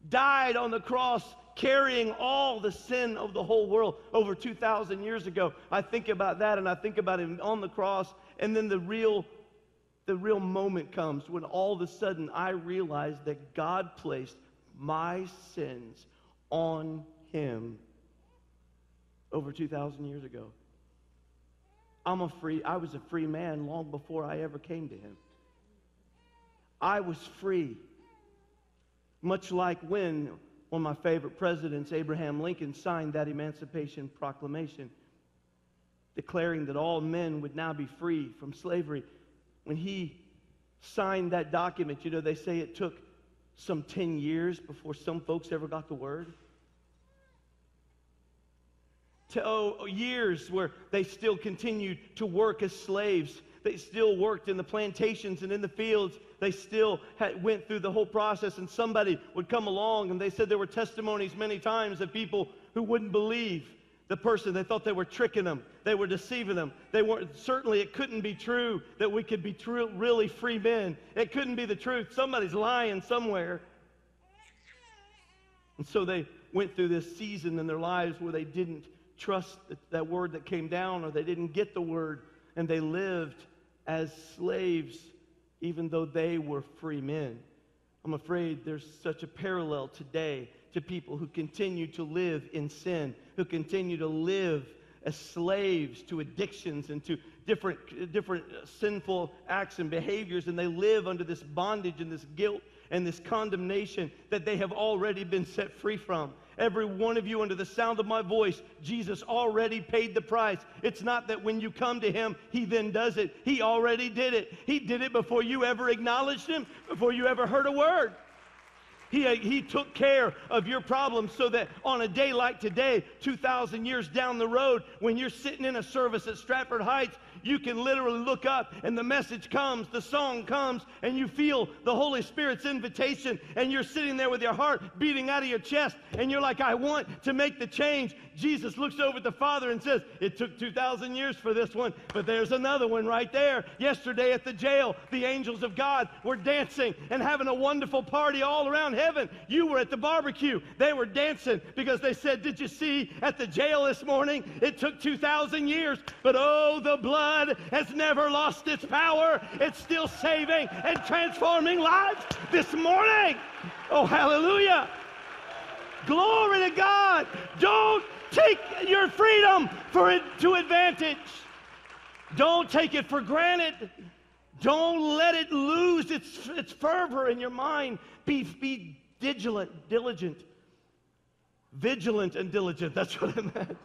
Died on the cross carrying all the sin of the whole world over 2,000 years ago. I think about that and I think about him on the cross, and then the real the real moment comes when all of a sudden I realize that God placed my sins on him over 2,000 years ago. I'm a free, I was a free man long before I ever came to him. I was free. Much like when one of my favorite presidents, Abraham Lincoln, signed that Emancipation Proclamation, declaring that all men would now be free from slavery when he signed that document, you know, they say it took some 10 years before some folks ever got the word. To, oh, years where they still continued to work as slaves. They still worked in the plantations and in the fields. They still had, went through the whole process, and somebody would come along, and they said there were testimonies many times of people who wouldn't believe the person. They thought they were tricking them. They were deceiving them. They weren't, certainly it couldn't be true that we could be true, really free men. It couldn't be the truth. Somebody's lying somewhere. And so they went through this season in their lives where they didn't trust that word that came down or they didn't get the word and they lived as slaves even though they were free men. I'm afraid there's such a parallel today to people who continue to live in sin, who continue to live as slaves to addictions and to different, different sinful acts and behaviors, and they live under this bondage and this guilt and this condemnation that they have already been set free from. Every one of you, under the sound of my voice, Jesus already paid the price. It's not that when you come to Him, He then does it. He already did it. He did it before you ever acknowledged Him, before you ever heard a word. He, uh, he took care of your problems so that on a day like today, 2,000 years down the road, when you're sitting in a service at Stratford Heights, you can literally look up and the message comes, the song comes, and you feel the Holy Spirit's invitation, and you're sitting there with your heart beating out of your chest, and you're like, I want to make the change. Jesus looks over at the Father and says, It took 2,000 years for this one, but there's another one right there. Yesterday at the jail, the angels of God were dancing and having a wonderful party all around heaven. You were at the barbecue. They were dancing because they said, Did you see at the jail this morning? It took 2,000 years, but oh, the blood has never lost its power. It's still saving and transforming lives this morning. Oh, hallelujah. Glory to God. Don't take your freedom for it to advantage. Don't take it for granted. Don't let it lose its, its fervor in your mind. Be, be vigilant, diligent. Vigilant and diligent. That's what I meant.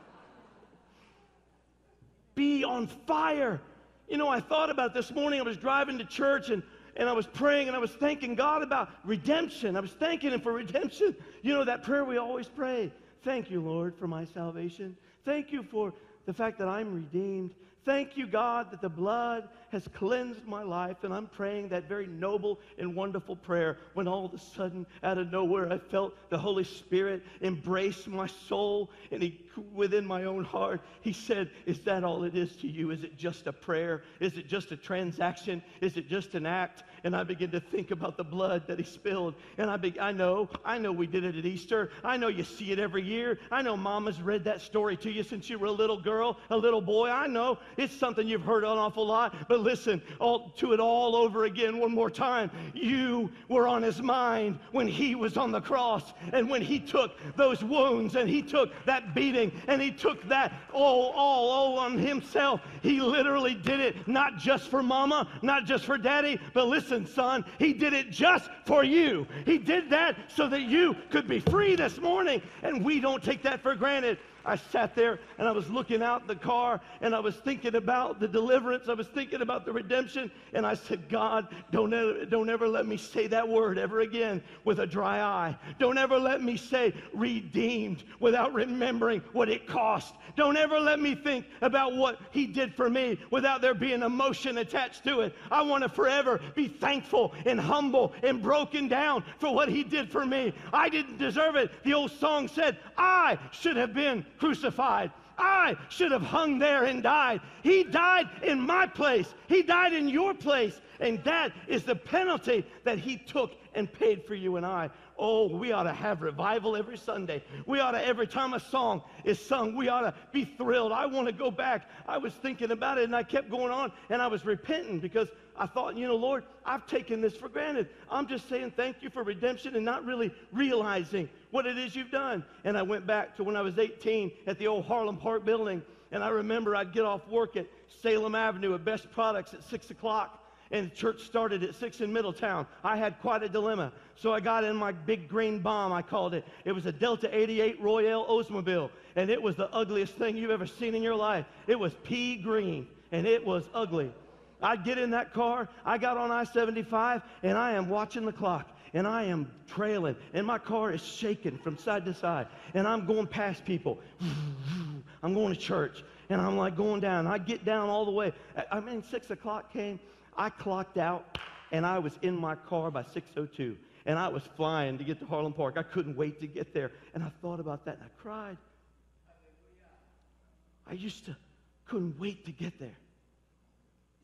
Be on fire. You know, I thought about this morning. I was driving to church and, and I was praying and I was thanking God about redemption. I was thanking Him for redemption. You know, that prayer we always pray. Thank you, Lord, for my salvation. Thank you for the fact that I'm redeemed. Thank you, God, that the blood has cleansed my life. And I'm praying that very noble and wonderful prayer when all of a sudden, out of nowhere, I felt the Holy Spirit embrace my soul. And he, within my own heart, He said, Is that all it is to you? Is it just a prayer? Is it just a transaction? Is it just an act? And I begin to think about the blood that He spilled. And I, be, I know, I know we did it at Easter. I know you see it every year. I know Mama's read that story to you since you were a little girl, a little boy. I know it's something you've heard an awful lot. But listen all, to it all over again one more time. You were on his mind when he was on the cross and when he took those wounds and he took that beating and he took that all, all, all on himself. He literally did it not just for mama, not just for daddy, but listen, son, he did it just for you. He did that so that you could be free this morning. And we don't take that for granted. I sat there and I was looking out the car and I was thinking about the deliverance. I was thinking about the redemption. And I said, God, don't ever, don't ever let me say that word ever again with a dry eye. Don't ever let me say redeemed without remembering what it cost. Don't ever let me think about what He did for me without there being emotion attached to it. I want to forever be thankful and humble and broken down for what He did for me. I didn't deserve it. The old song said, I should have been crucified. I should have hung there and died. He died in my place. He died in your place. And that is the penalty that He took and paid for you and I. Oh, we ought to have revival every Sunday. We ought to, every time a song is sung, we ought to be thrilled. I want to go back. I was thinking about it and I kept going on and I was repenting because I thought, you know, Lord, I've taken this for granted. I'm just saying thank you for redemption and not really realizing what it is you've done. And I went back to when I was 18 at the old Harlem Park building. And I remember I'd get off work at Salem Avenue at Best Products at 6 o'clock and church started at 6 in Middletown. I had quite a dilemma. So I got in my big green bomb, I called it. It was a Delta 88 Royale Oldsmobile, and it was the ugliest thing you've ever seen in your life. It was pea green, and it was ugly. I get in that car, I got on I 75, and I am watching the clock. And I am trailing, and my car is shaking from side to side. And I'm going past people. I'm going to church, and I'm like going down. I get down all the way. I mean, six o'clock came. I clocked out, and I was in my car by 6:02, and I was flying to get to Harlem Park. I couldn't wait to get there, and I thought about that, and I cried. I used to couldn't wait to get there.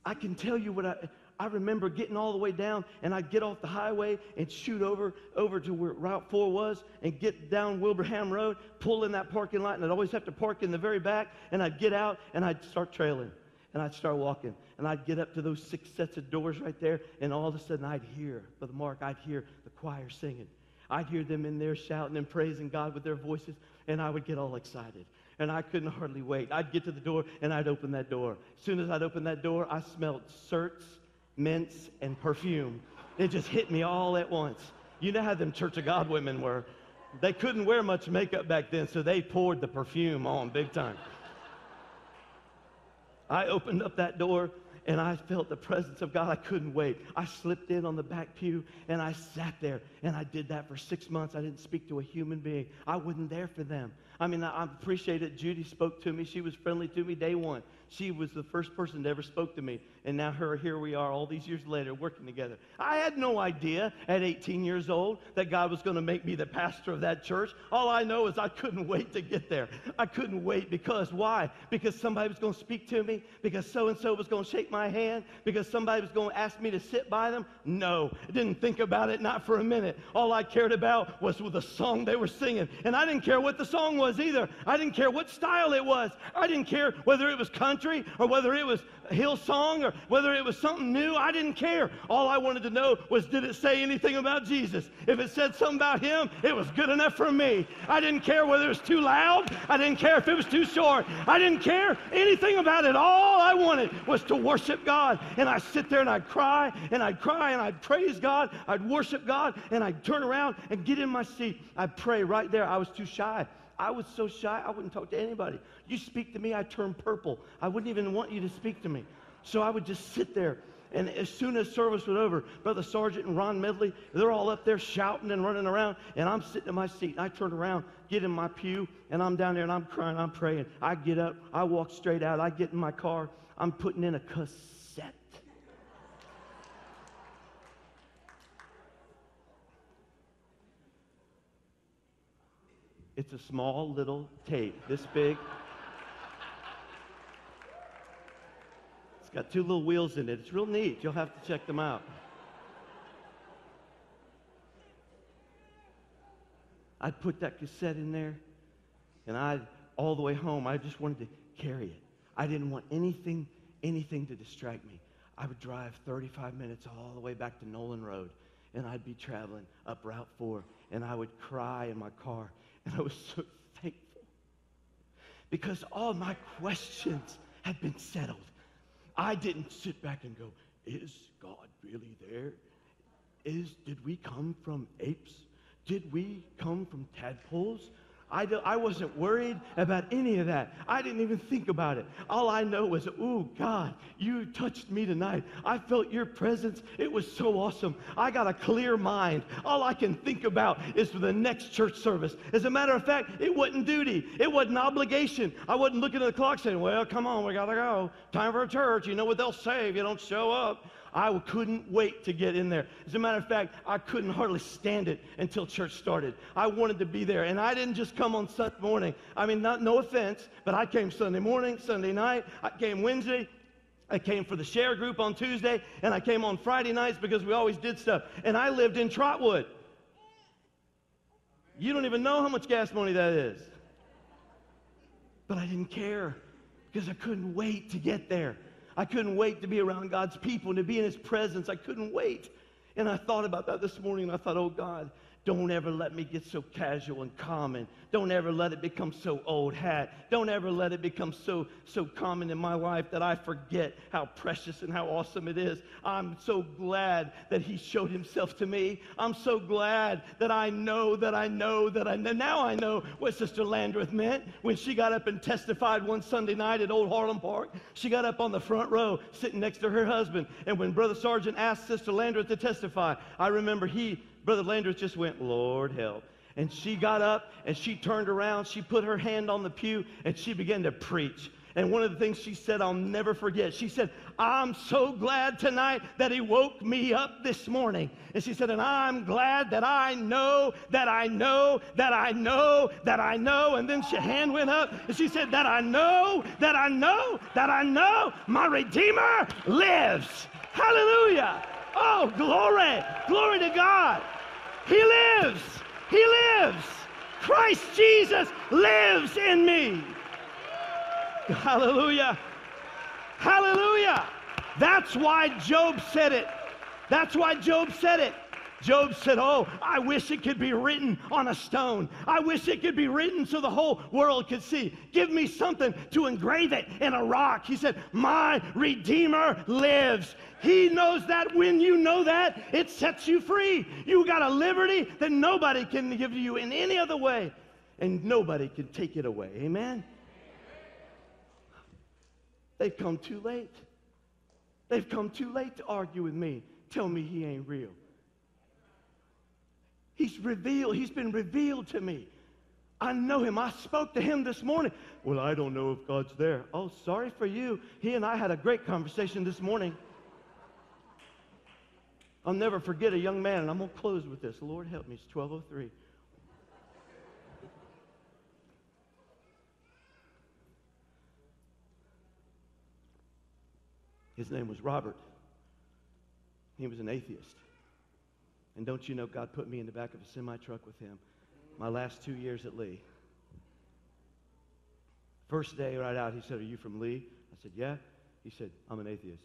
I can tell you what I, I remember getting all the way down and I'd get off the highway and shoot over, over to where Route 4 was and get down Wilbraham Road, pull in that parking lot, and I'd always have to park in the very back, and I'd get out and I'd start trailing and I'd start walking and I'd get up to those six sets of doors right there, and all of a sudden I'd hear, Brother Mark, I'd hear the choir singing. I'd hear them in there shouting and praising God with their voices, and I would get all excited and I couldn't hardly wait. I'd get to the door and I'd open that door. As soon as I'd open that door, I smelled certs, mints, and perfume. It just hit me all at once. You know how them Church of God women were. They couldn't wear much makeup back then, so they poured the perfume on big time. I opened up that door and I felt the presence of God. I couldn't wait. I slipped in on the back pew and I sat there and I did that for six months. I didn't speak to a human being. I wasn't there for them. I mean, I appreciate it. Judy spoke to me. She was friendly to me day one. She was the first person that ever spoke to me. And now her, here we are all these years later working together. I had no idea at 18 years old that God was going to make me the pastor of that church. All I know is I couldn't wait to get there. I couldn't wait because why? Because somebody was going to speak to me? Because so and so was going to shake my hand? Because somebody was going to ask me to sit by them? No. I didn't think about it, not for a minute. All I cared about was the song they were singing. And I didn't care what the song was either. I didn't care what style it was. I didn't care whether it was country country or whether it was Hillsong or whether it was something new. I didn't care. All I wanted to know was did it say anything about Jesus? If it said something about him, it was good enough for me. I didn't care whether it was too loud. I didn't care if it was too short. I didn't care anything about it. All I wanted was to worship God. And I'd sit there and I'd cry and I'd cry and I'd praise God. I'd worship God and I'd turn around and get in my seat. I'd pray right there. I was too shy. I was so shy, I wouldn't talk to anybody. You speak to me, I turn purple. I wouldn't even want you to speak to me. So I would just sit there. And as soon as service was over, Brother Sergeant and Ron Medley, they're all up there shouting and running around. And I'm sitting in my seat. And I turn around, get in my pew, and I'm down there and I'm crying, I'm praying. I get up, I walk straight out, I get in my car, I'm putting in a cassette. It's a small little tape, this big. It's got two little wheels in it. It's real neat. You'll have to check them out. I'd put that cassette in there, and I, all the way home, I just wanted to carry it. I didn't want anything, anything to distract me. I would drive 35 minutes all the way back to Nolan Road, and I'd be traveling up Route 4, and I would cry in my car, and I was so thankful because all my questions had been settled. I didn't sit back and go, Is God really there? Is, did we come from apes? Did we come from tadpoles? I, do, I wasn't worried about any of that. I didn't even think about it. All I know was, oh, God, you touched me tonight. I felt your presence. It was so awesome. I got a clear mind. All I can think about is for the next church service. As a matter of fact, it wasn't duty, it wasn't obligation. I wasn't looking at the clock saying, well, come on, we got to go. Time for church. You know what they'll say if you don't show up. I couldn't wait to get in there. As a matter of fact, I couldn't hardly stand it until church started. I wanted to be there. And I didn't just come on Sunday morning. I mean, not, no offense, but I came Sunday morning, Sunday night, I came Wednesday. I came for the share group on Tuesday, and I came on Friday nights because we always did stuff. And I lived in Trotwood. You don't even know how much gas money that is. But I didn't care because I couldn't wait to get there. I couldn't wait to be around God's people and to be in His presence. I couldn't wait. And I thought about that this morning and I thought, oh God, don't ever let me get so casual and common. Don't ever let it become so old hat. Don't ever let it become so so common in my life that I forget how precious and how awesome it is. I'm so glad that he showed himself to me. I'm so glad that I know that I know that I know. Now I know what Sister Landreth meant when she got up and testified one Sunday night at Old Harlem Park. She got up on the front row sitting next to her husband. And when Brother Sergeant asked Sister Landreth to testify, I remember he Brother Landers just went, Lord help. And she got up and she turned around, she put her hand on the pew, and she began to preach. And one of the things she said, I'll never forget. She said, I'm so glad tonight that he woke me up this morning. And she said, and I'm glad that I know, that I know, that I know, that I know. And then her hand went up and she said, that I know, that I know, that I know my Redeemer lives. Hallelujah. Oh, glory. Glory to God. He lives. He lives. Christ Jesus lives in me. Hallelujah. Hallelujah. That's why Job said it. That's why Job said it. Job said, Oh, I wish it could be written on a stone. I wish it could be written so the whole world could see. Give me something to engrave it in a rock. He said, My Redeemer lives. He knows that when you know that, it sets you free. You got a liberty that nobody can give to you in any other way, and nobody can take it away. Amen? They've come too late. They've come too late to argue with me. Tell me he ain't real. He's revealed, he's been revealed to me. I know him. I spoke to him this morning. Well, I don't know if God's there. Oh, sorry for you. He and I had a great conversation this morning. I'll never forget a young man, and I'm going to close with this. Lord help me. It's 1203. His name was Robert. He was an atheist. And don't you know, God put me in the back of a semi truck with him my last two years at Lee. First day right out, he said, Are you from Lee? I said, Yeah. He said, I'm an atheist.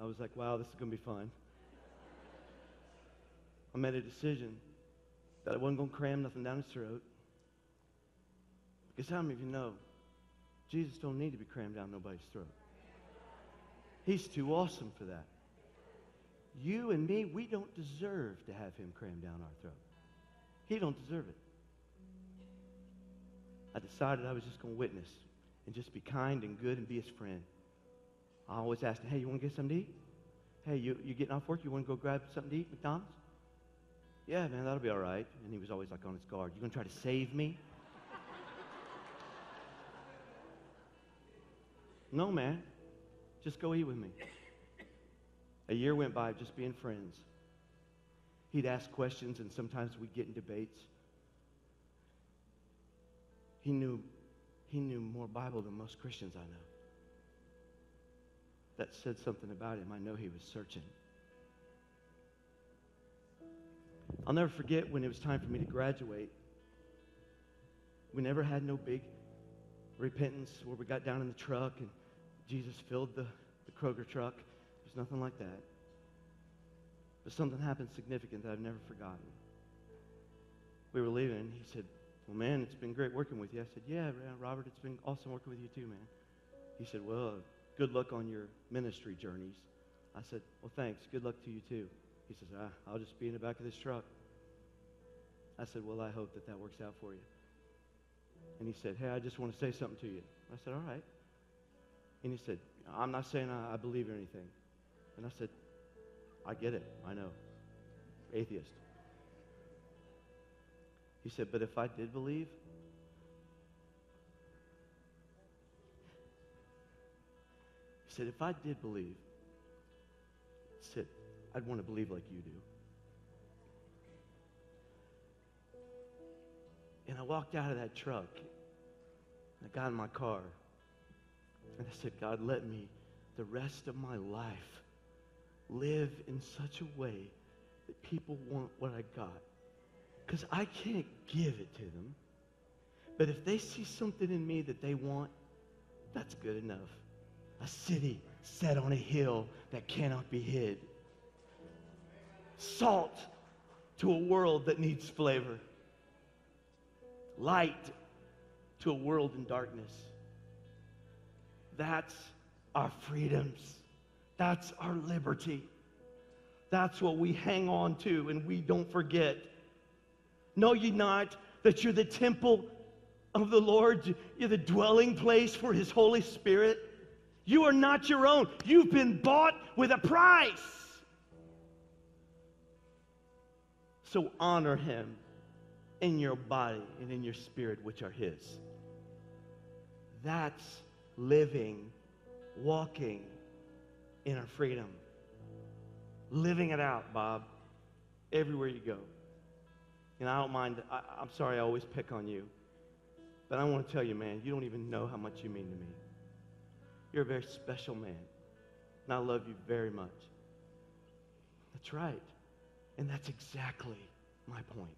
I was like, wow, this is going to be fun. I made a decision that I wasn't going to cram nothing down his throat. Because how many of you know Jesus don't need to be crammed down nobody's throat? He's too awesome for that. You and me, we don't deserve to have him crammed down our throat. He don't deserve it. I decided I was just going to witness and just be kind and good and be his friend. I always asked him, hey, you want to get something to eat? Hey, you, you getting off work? You want to go grab something to eat, McDonald's? Yeah, man, that'll be all right. And he was always like on his guard. You going to try to save me? no, man. Just go eat with me. A year went by just being friends. He'd ask questions, and sometimes we'd get in debates. He knew, he knew more Bible than most Christians I know. That said something about him. I know he was searching. I'll never forget when it was time for me to graduate. We never had no big repentance where we got down in the truck and Jesus filled the, the Kroger truck. There's nothing like that. But something happened significant that I've never forgotten. We were leaving. He said, Well, man, it's been great working with you. I said, Yeah, Robert, it's been awesome working with you too, man. He said, Well, good luck on your ministry journeys. I said, Well, thanks. Good luck to you too. He says, ah, I'll just be in the back of this truck. I said, Well, I hope that that works out for you. And he said, Hey, I just want to say something to you. I said, All right. And he said, I'm not saying I, believe or anything. And I said, I get it. I know. Atheist. He said, But if I did believe, he said, If I did believe, he said, I'd want to believe like you do. And I walked out of that truck. And I got in my car. And I said, God, let me, the rest of my life, live in such a way that people want what I got. Because I can't give it to them. But if they see something in me that they want, that's good enough. A city set on a hill that cannot be hid. Salt to a world that needs flavor. Light to a world in darkness. That's our freedoms. That's our liberty. That's what we hang on to and we don't forget. Know ye not that you're the temple of the Lord? You're the dwelling place for His Holy Spirit. You are not your own. You've been bought with a price. So honor Him in your body and in your spirit, which are His. That's living, walking in our freedom. Living it out, Bob, everywhere you go. And I don't mind, I, am sorry I always pick on you. But I want to tell you, man, you don't even know how much you mean to me. You're a very special man. And I love you very much. That's right. And that's exactly my point.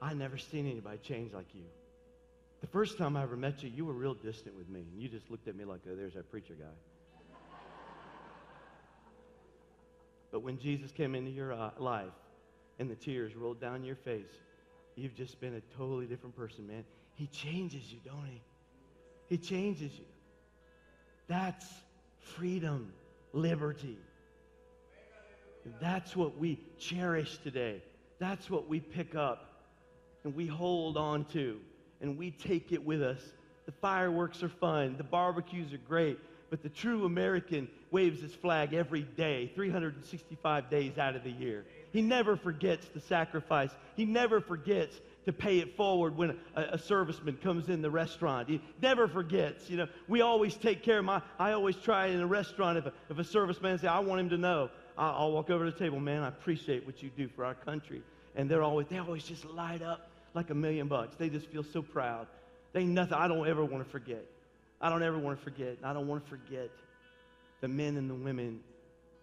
I never seen anybody change like you. The first time I ever met you, you were real distant with me. And you just looked at me like, oh, there's that preacher guy. but when Jesus came into your uh, life and the tears rolled down your face, you've just been a totally different person, man. He changes you, don't he? He changes you. That's freedom, liberty. That's what we cherish today. That's what we pick up and we hold on to and we take it with us. The fireworks are fun, the barbecues are great, but the true American waves his flag every day, 365 days out of the year. He never forgets the sacrifice. He never forgets to pay it forward when a, a, serviceman comes in the restaurant. He never forgets. You know, we always take care of my, I always try in a restaurant if a, if a serviceman says, I want him to know, I'll, I'll walk over to the table, man, I appreciate what you do for our country. And they're always, they always just light up like a million bucks. They just feel so proud. They nothing I don't ever want to forget. I don't ever want to forget. I don't want to forget the men and the women,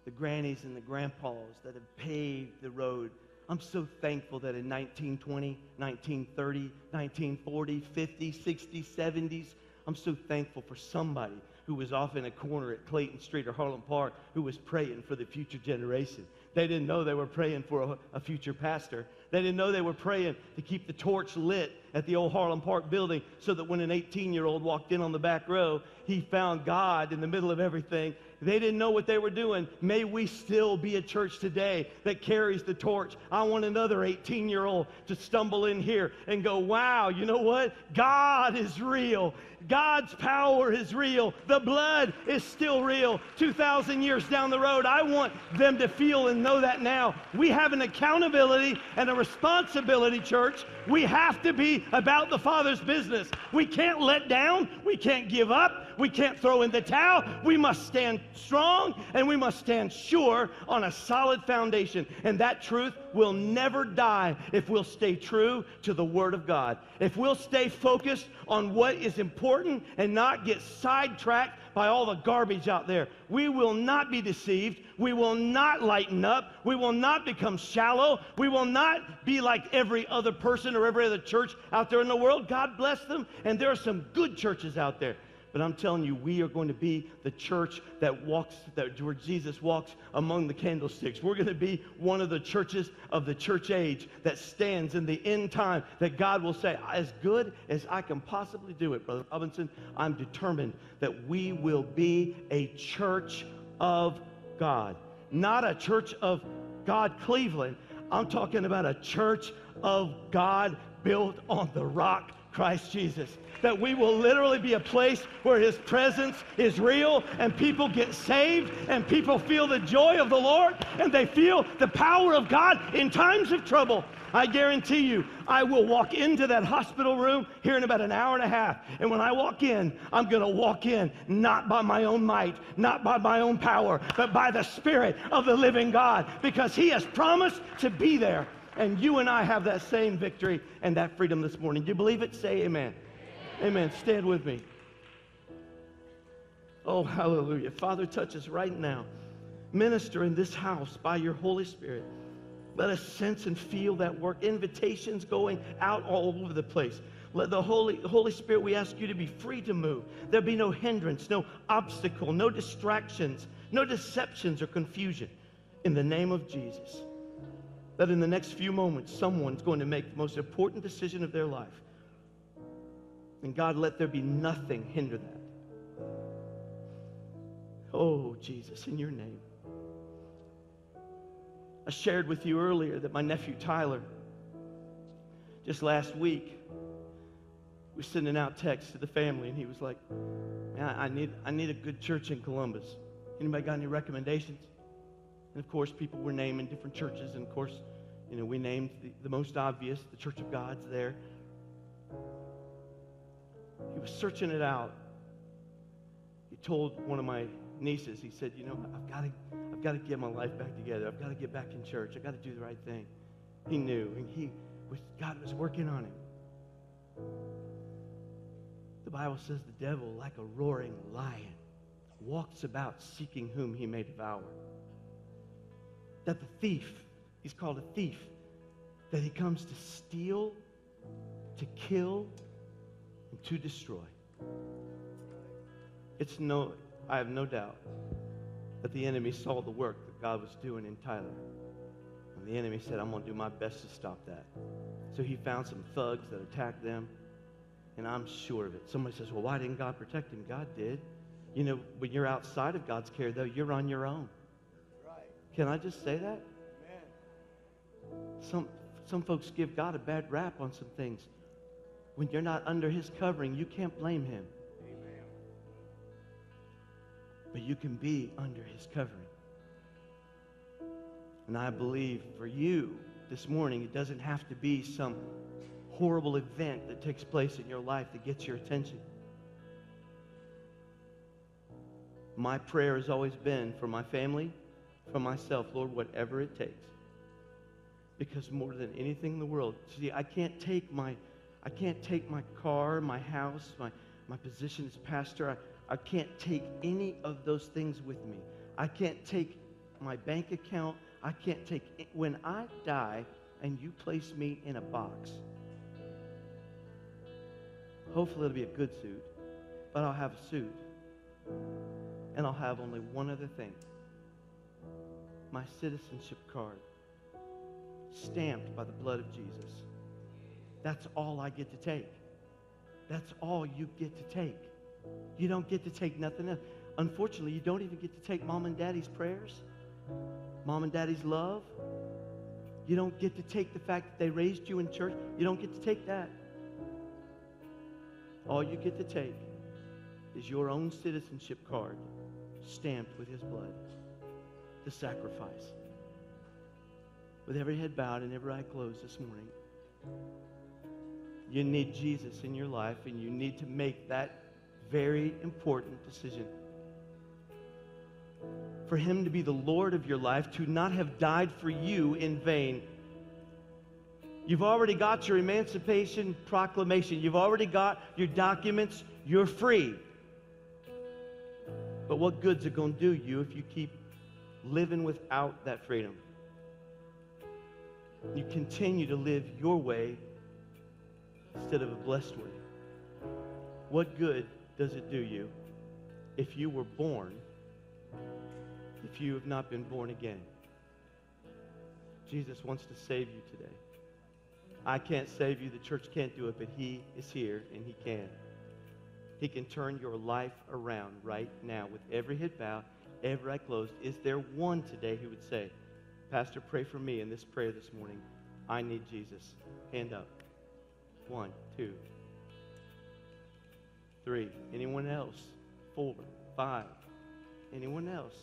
the grannies and the grandpas that have paved the road I'm so thankful that in 1920, 1930, 1940, 50, 60, 70s, I'm so thankful for somebody who was off in a corner at Clayton Street or Harlem Park who was praying for the future generation. They didn't know they were praying for a, a, future pastor. They didn't know they were praying to keep the torch lit at the old Harlem Park building so that when an 18 year old walked in on the back row, he found God in the middle of everything they didn't know what they were doing. May we still be a church today that carries the torch. I want another 18 year old to stumble in here and go, wow, you know what? God is real. God's power is real. The blood is still real. 2,000 years down the road, I want them to feel and know that now. We have an accountability and a responsibility, church. We have to be about the Father's business. We can't let down. We can't give up. We can't throw in the towel. We must stand strong and we must stand sure on a solid foundation. And that truth will never die if we'll stay true to the Word of God. If we'll stay focused on what is important and not get sidetracked by all the garbage out there. We will not be deceived. We will not lighten up. We will not become shallow. We will not be like every other person or every other church out there in the world. God bless them. And there are some good churches out there. But I'm telling you, we are going to be the church that walks, that where Jesus walks among the candlesticks. We're going to be one of the churches of the church age that stands in the end time that God will say, as good as I can possibly do it, Brother Robinson, I'm determined that we will be a church of God. Not a church of God Cleveland. I'm talking about a church of God built on the rock, Christ Jesus that we will literally be a place where His presence is real and people get saved and people feel the joy of the Lord and they feel the power of God in times of trouble. I guarantee you, I will walk into that hospital room here in about an hour and a half. And when I walk in, I'm going to walk in not by my own might, not by my own power, but by the Spirit of the living God because He has promised to be there. And you and I have that same victory and that freedom this morning. Do you believe it? Say amen. Amen. Stand with me. Oh, hallelujah. Father, touch us right now. Minister in this house by your Holy Spirit. Let us sense and feel that work. Invitations going out all over the place. Let the Holy, Holy Spirit, we ask you to be free to move. There be no hindrance, no obstacle, no distractions, no deceptions or confusion. In the name of Jesus. That in the next few moments, someone's going to make the most important decision of their life. And God, let there be nothing hinder that. Oh, Jesus, in your name. I shared with you earlier that my nephew Tyler, just last week, was sending out texts to the family, and he was like, Man, I need, I need a good church in Columbus. Anybody got any recommendations? And of course, people were naming different churches, and of course, you know, we named the, the most obvious, the Church of God's there he was searching it out. He told one of my nieces, he said, You know, I've got to, I've got to get my life back together. I've got to get back in church. I've got to do the right thing. He knew, and he was, God was working on him. The Bible says the devil, like a roaring lion, walks about seeking whom he may devour. That the thief, he's called a thief, that he comes to steal, to kill, and to destroy. It's no, I have no doubt that the enemy saw the work that God was doing in Tyler. And the enemy said, I'm going to do my best to stop that. So he found some thugs that attacked them, and I'm sure of it. Somebody says, Well, why didn't God protect him? God did. You know, when you're outside of God's care, though, you're on your own. Can I just say that? Some, some folks give God a bad rap on some things when you're not under his covering, you can't blame him. Amen. But you can be under his covering. And I believe for you this morning, it doesn't have to be some horrible event that takes place in your life that gets your attention. My prayer has always been for my family, for myself, Lord, whatever it takes. Because more than anything in the world, see, I can't take my I can't take my car, my house, my, my position as pastor. I, I can't take any of those things with me. I can't take my bank account. I can't take. When I die and you place me in a box, hopefully it'll be a good suit, but I'll have a suit. And I'll have only one other thing my citizenship card, stamped by the blood of Jesus. That's all I get to take. That's all you get to take. You don't get to take nothing else. Unfortunately, you don't even get to take mom and daddy's prayers, mom and daddy's love. You don't get to take the fact that they raised you in church. You don't get to take that. All you get to take is your own citizenship card stamped with his blood. The sacrifice. With every head bowed and every eye closed this morning, you need Jesus in your life and you need to make that very important decision. For him to be the Lord of your life, to not have died for you in vain. You've already got your emancipation proclamation. You've already got your documents. You're free. But what good's it going to do you if you keep living without that freedom? You continue to live your way instead of a blessed way. What good does it do you if you were born, if you have not been born again? Jesus wants to save you today. I can't save you, the church can't do it, but He is here and He can. He can turn your life around right now with every head bowed, every eye closed. Is there one today who would say, Pastor, pray for me in this prayer this morning? I need Jesus. Hand up. One, two, three. Anyone else? Four, five. Anyone else?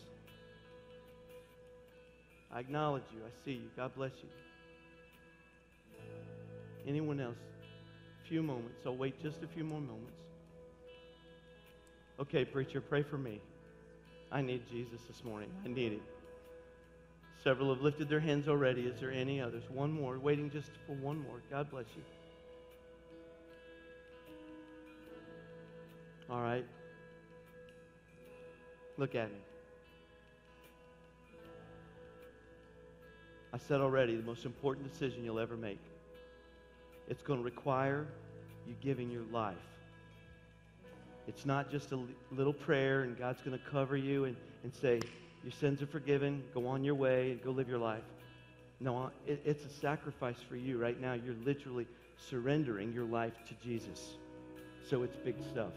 I acknowledge you. I see you. God bless you. Anyone else? A few moments. I'll wait just a few more moments. Okay, preacher, pray for me. I need Jesus this morning. I need it. Several have lifted their hands already. Is there any others? One more, waiting just for one more. God bless you. All right. Look at me. I said already, the most important decision you'll ever make. It's going to require you giving your life. It's not just a little prayer and God's going to cover you and, and say, Your sins are forgiven, go on your way, and go live your life. No, uh, it, it's a sacrifice for you right now. You're literally surrendering your life to Jesus. So it's big stuff.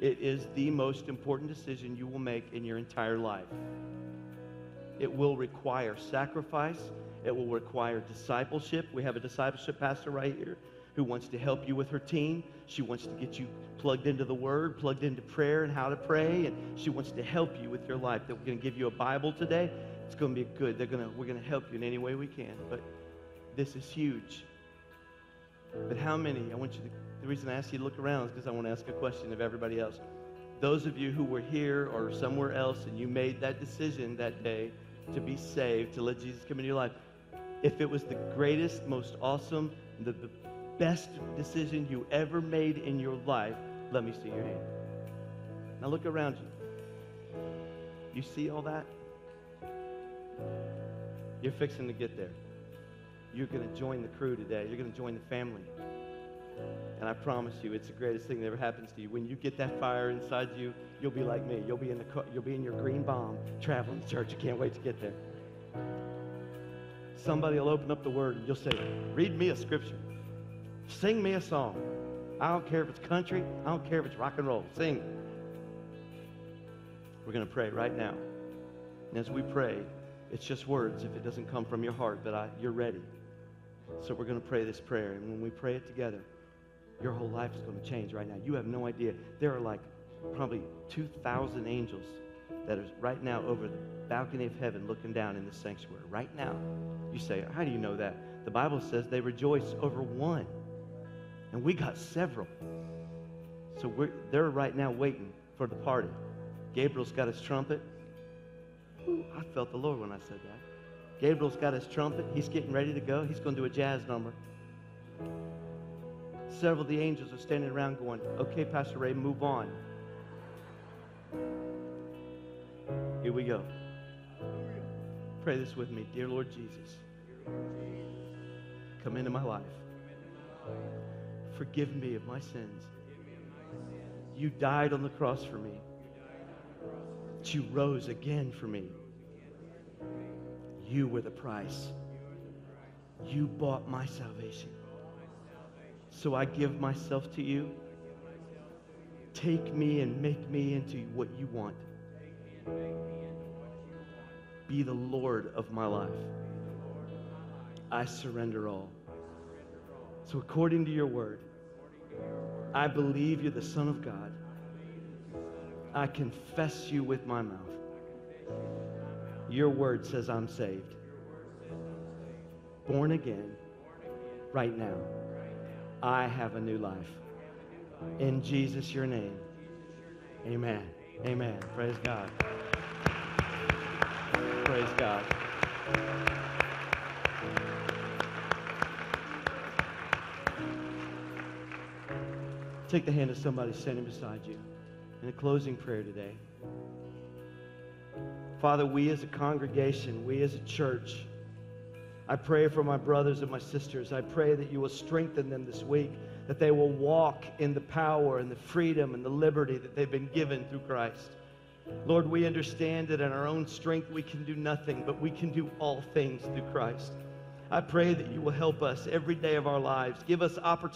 It is the most important decision you will make in your entire life. It will require sacrifice. It will require discipleship. We have a discipleship pastor right here who wants to help you with her team. She wants to get you plugged into the Word, plugged into prayer and how to pray, and she wants to help you with your life. That we're going to give you a Bible today. It's going to be good. They're going to, we're going to help you in any way we can. But this is huge. But how many? I want you to. The reason I ask you to look around is because I want to ask a question of everybody else. Those of you who were here or somewhere else and you made that decision that day to be saved, to let Jesus come into your life, if it was the greatest, most awesome, the, the best decision you ever made in your life, let me see your hand. Now look around you. You see all that? You're fixing to get there. You're going to join the crew today. You're going to join the family. And I promise you, it's the greatest thing that ever happens to you. When you get that fire inside you, you'll be like me. You'll be in the you'll be in your green bomb traveling to church. You can't wait to get there. Somebody will open up the word and you'll say, "Read me a scripture. Sing me a song. I don't care if it's country. I don't care if it's rock and roll. Sing." We're going to pray right now. And as we pray, it's just words if it doesn't come from your heart, but I, you're ready. So we're going to pray this prayer. And when we pray it together, your whole life is going to change right now. You have no idea. There are like probably 2,000 angels that are right now over the balcony of heaven looking down in the sanctuary. Right now. You say, How do you know that? The Bible says they rejoice over one. And we got several. So we're, they're right now waiting for the party. Gabriel's got his trumpet. Ooh, I felt the Lord when I said that. Gabriel's got his trumpet. He's getting ready to go. He's going to do a jazz number. Several of the angels are standing around going, Okay, Pastor Ray, move on. Here we go. Pray this with me. Dear Lord Jesus, come into my life. Forgive me of my sins. You died on the cross for me. But you rose again for me. You were the price. You bought my salvation. So I give myself to you. Take me and make me into what you want. Be the Lord of my life. I surrender all. So, according to your word, I believe you're the Son of God. I confess you with my mouth. Your word says I'm saved. Born again right now. I have a new life. In Jesus, your name. Amen. Amen. Praise God. Praise God. Take the hand of somebody standing beside you in a closing prayer today. Father, we as a congregation, we as a church, I pray for my brothers and my sisters. I pray that you will strengthen them this week, that they will walk in the power and the freedom and the liberty that they've been given through Christ. Lord, we understand that in our own strength we can do nothing, but we can do all things through Christ. I pray that you will help us every day of our lives. Give us opportunity.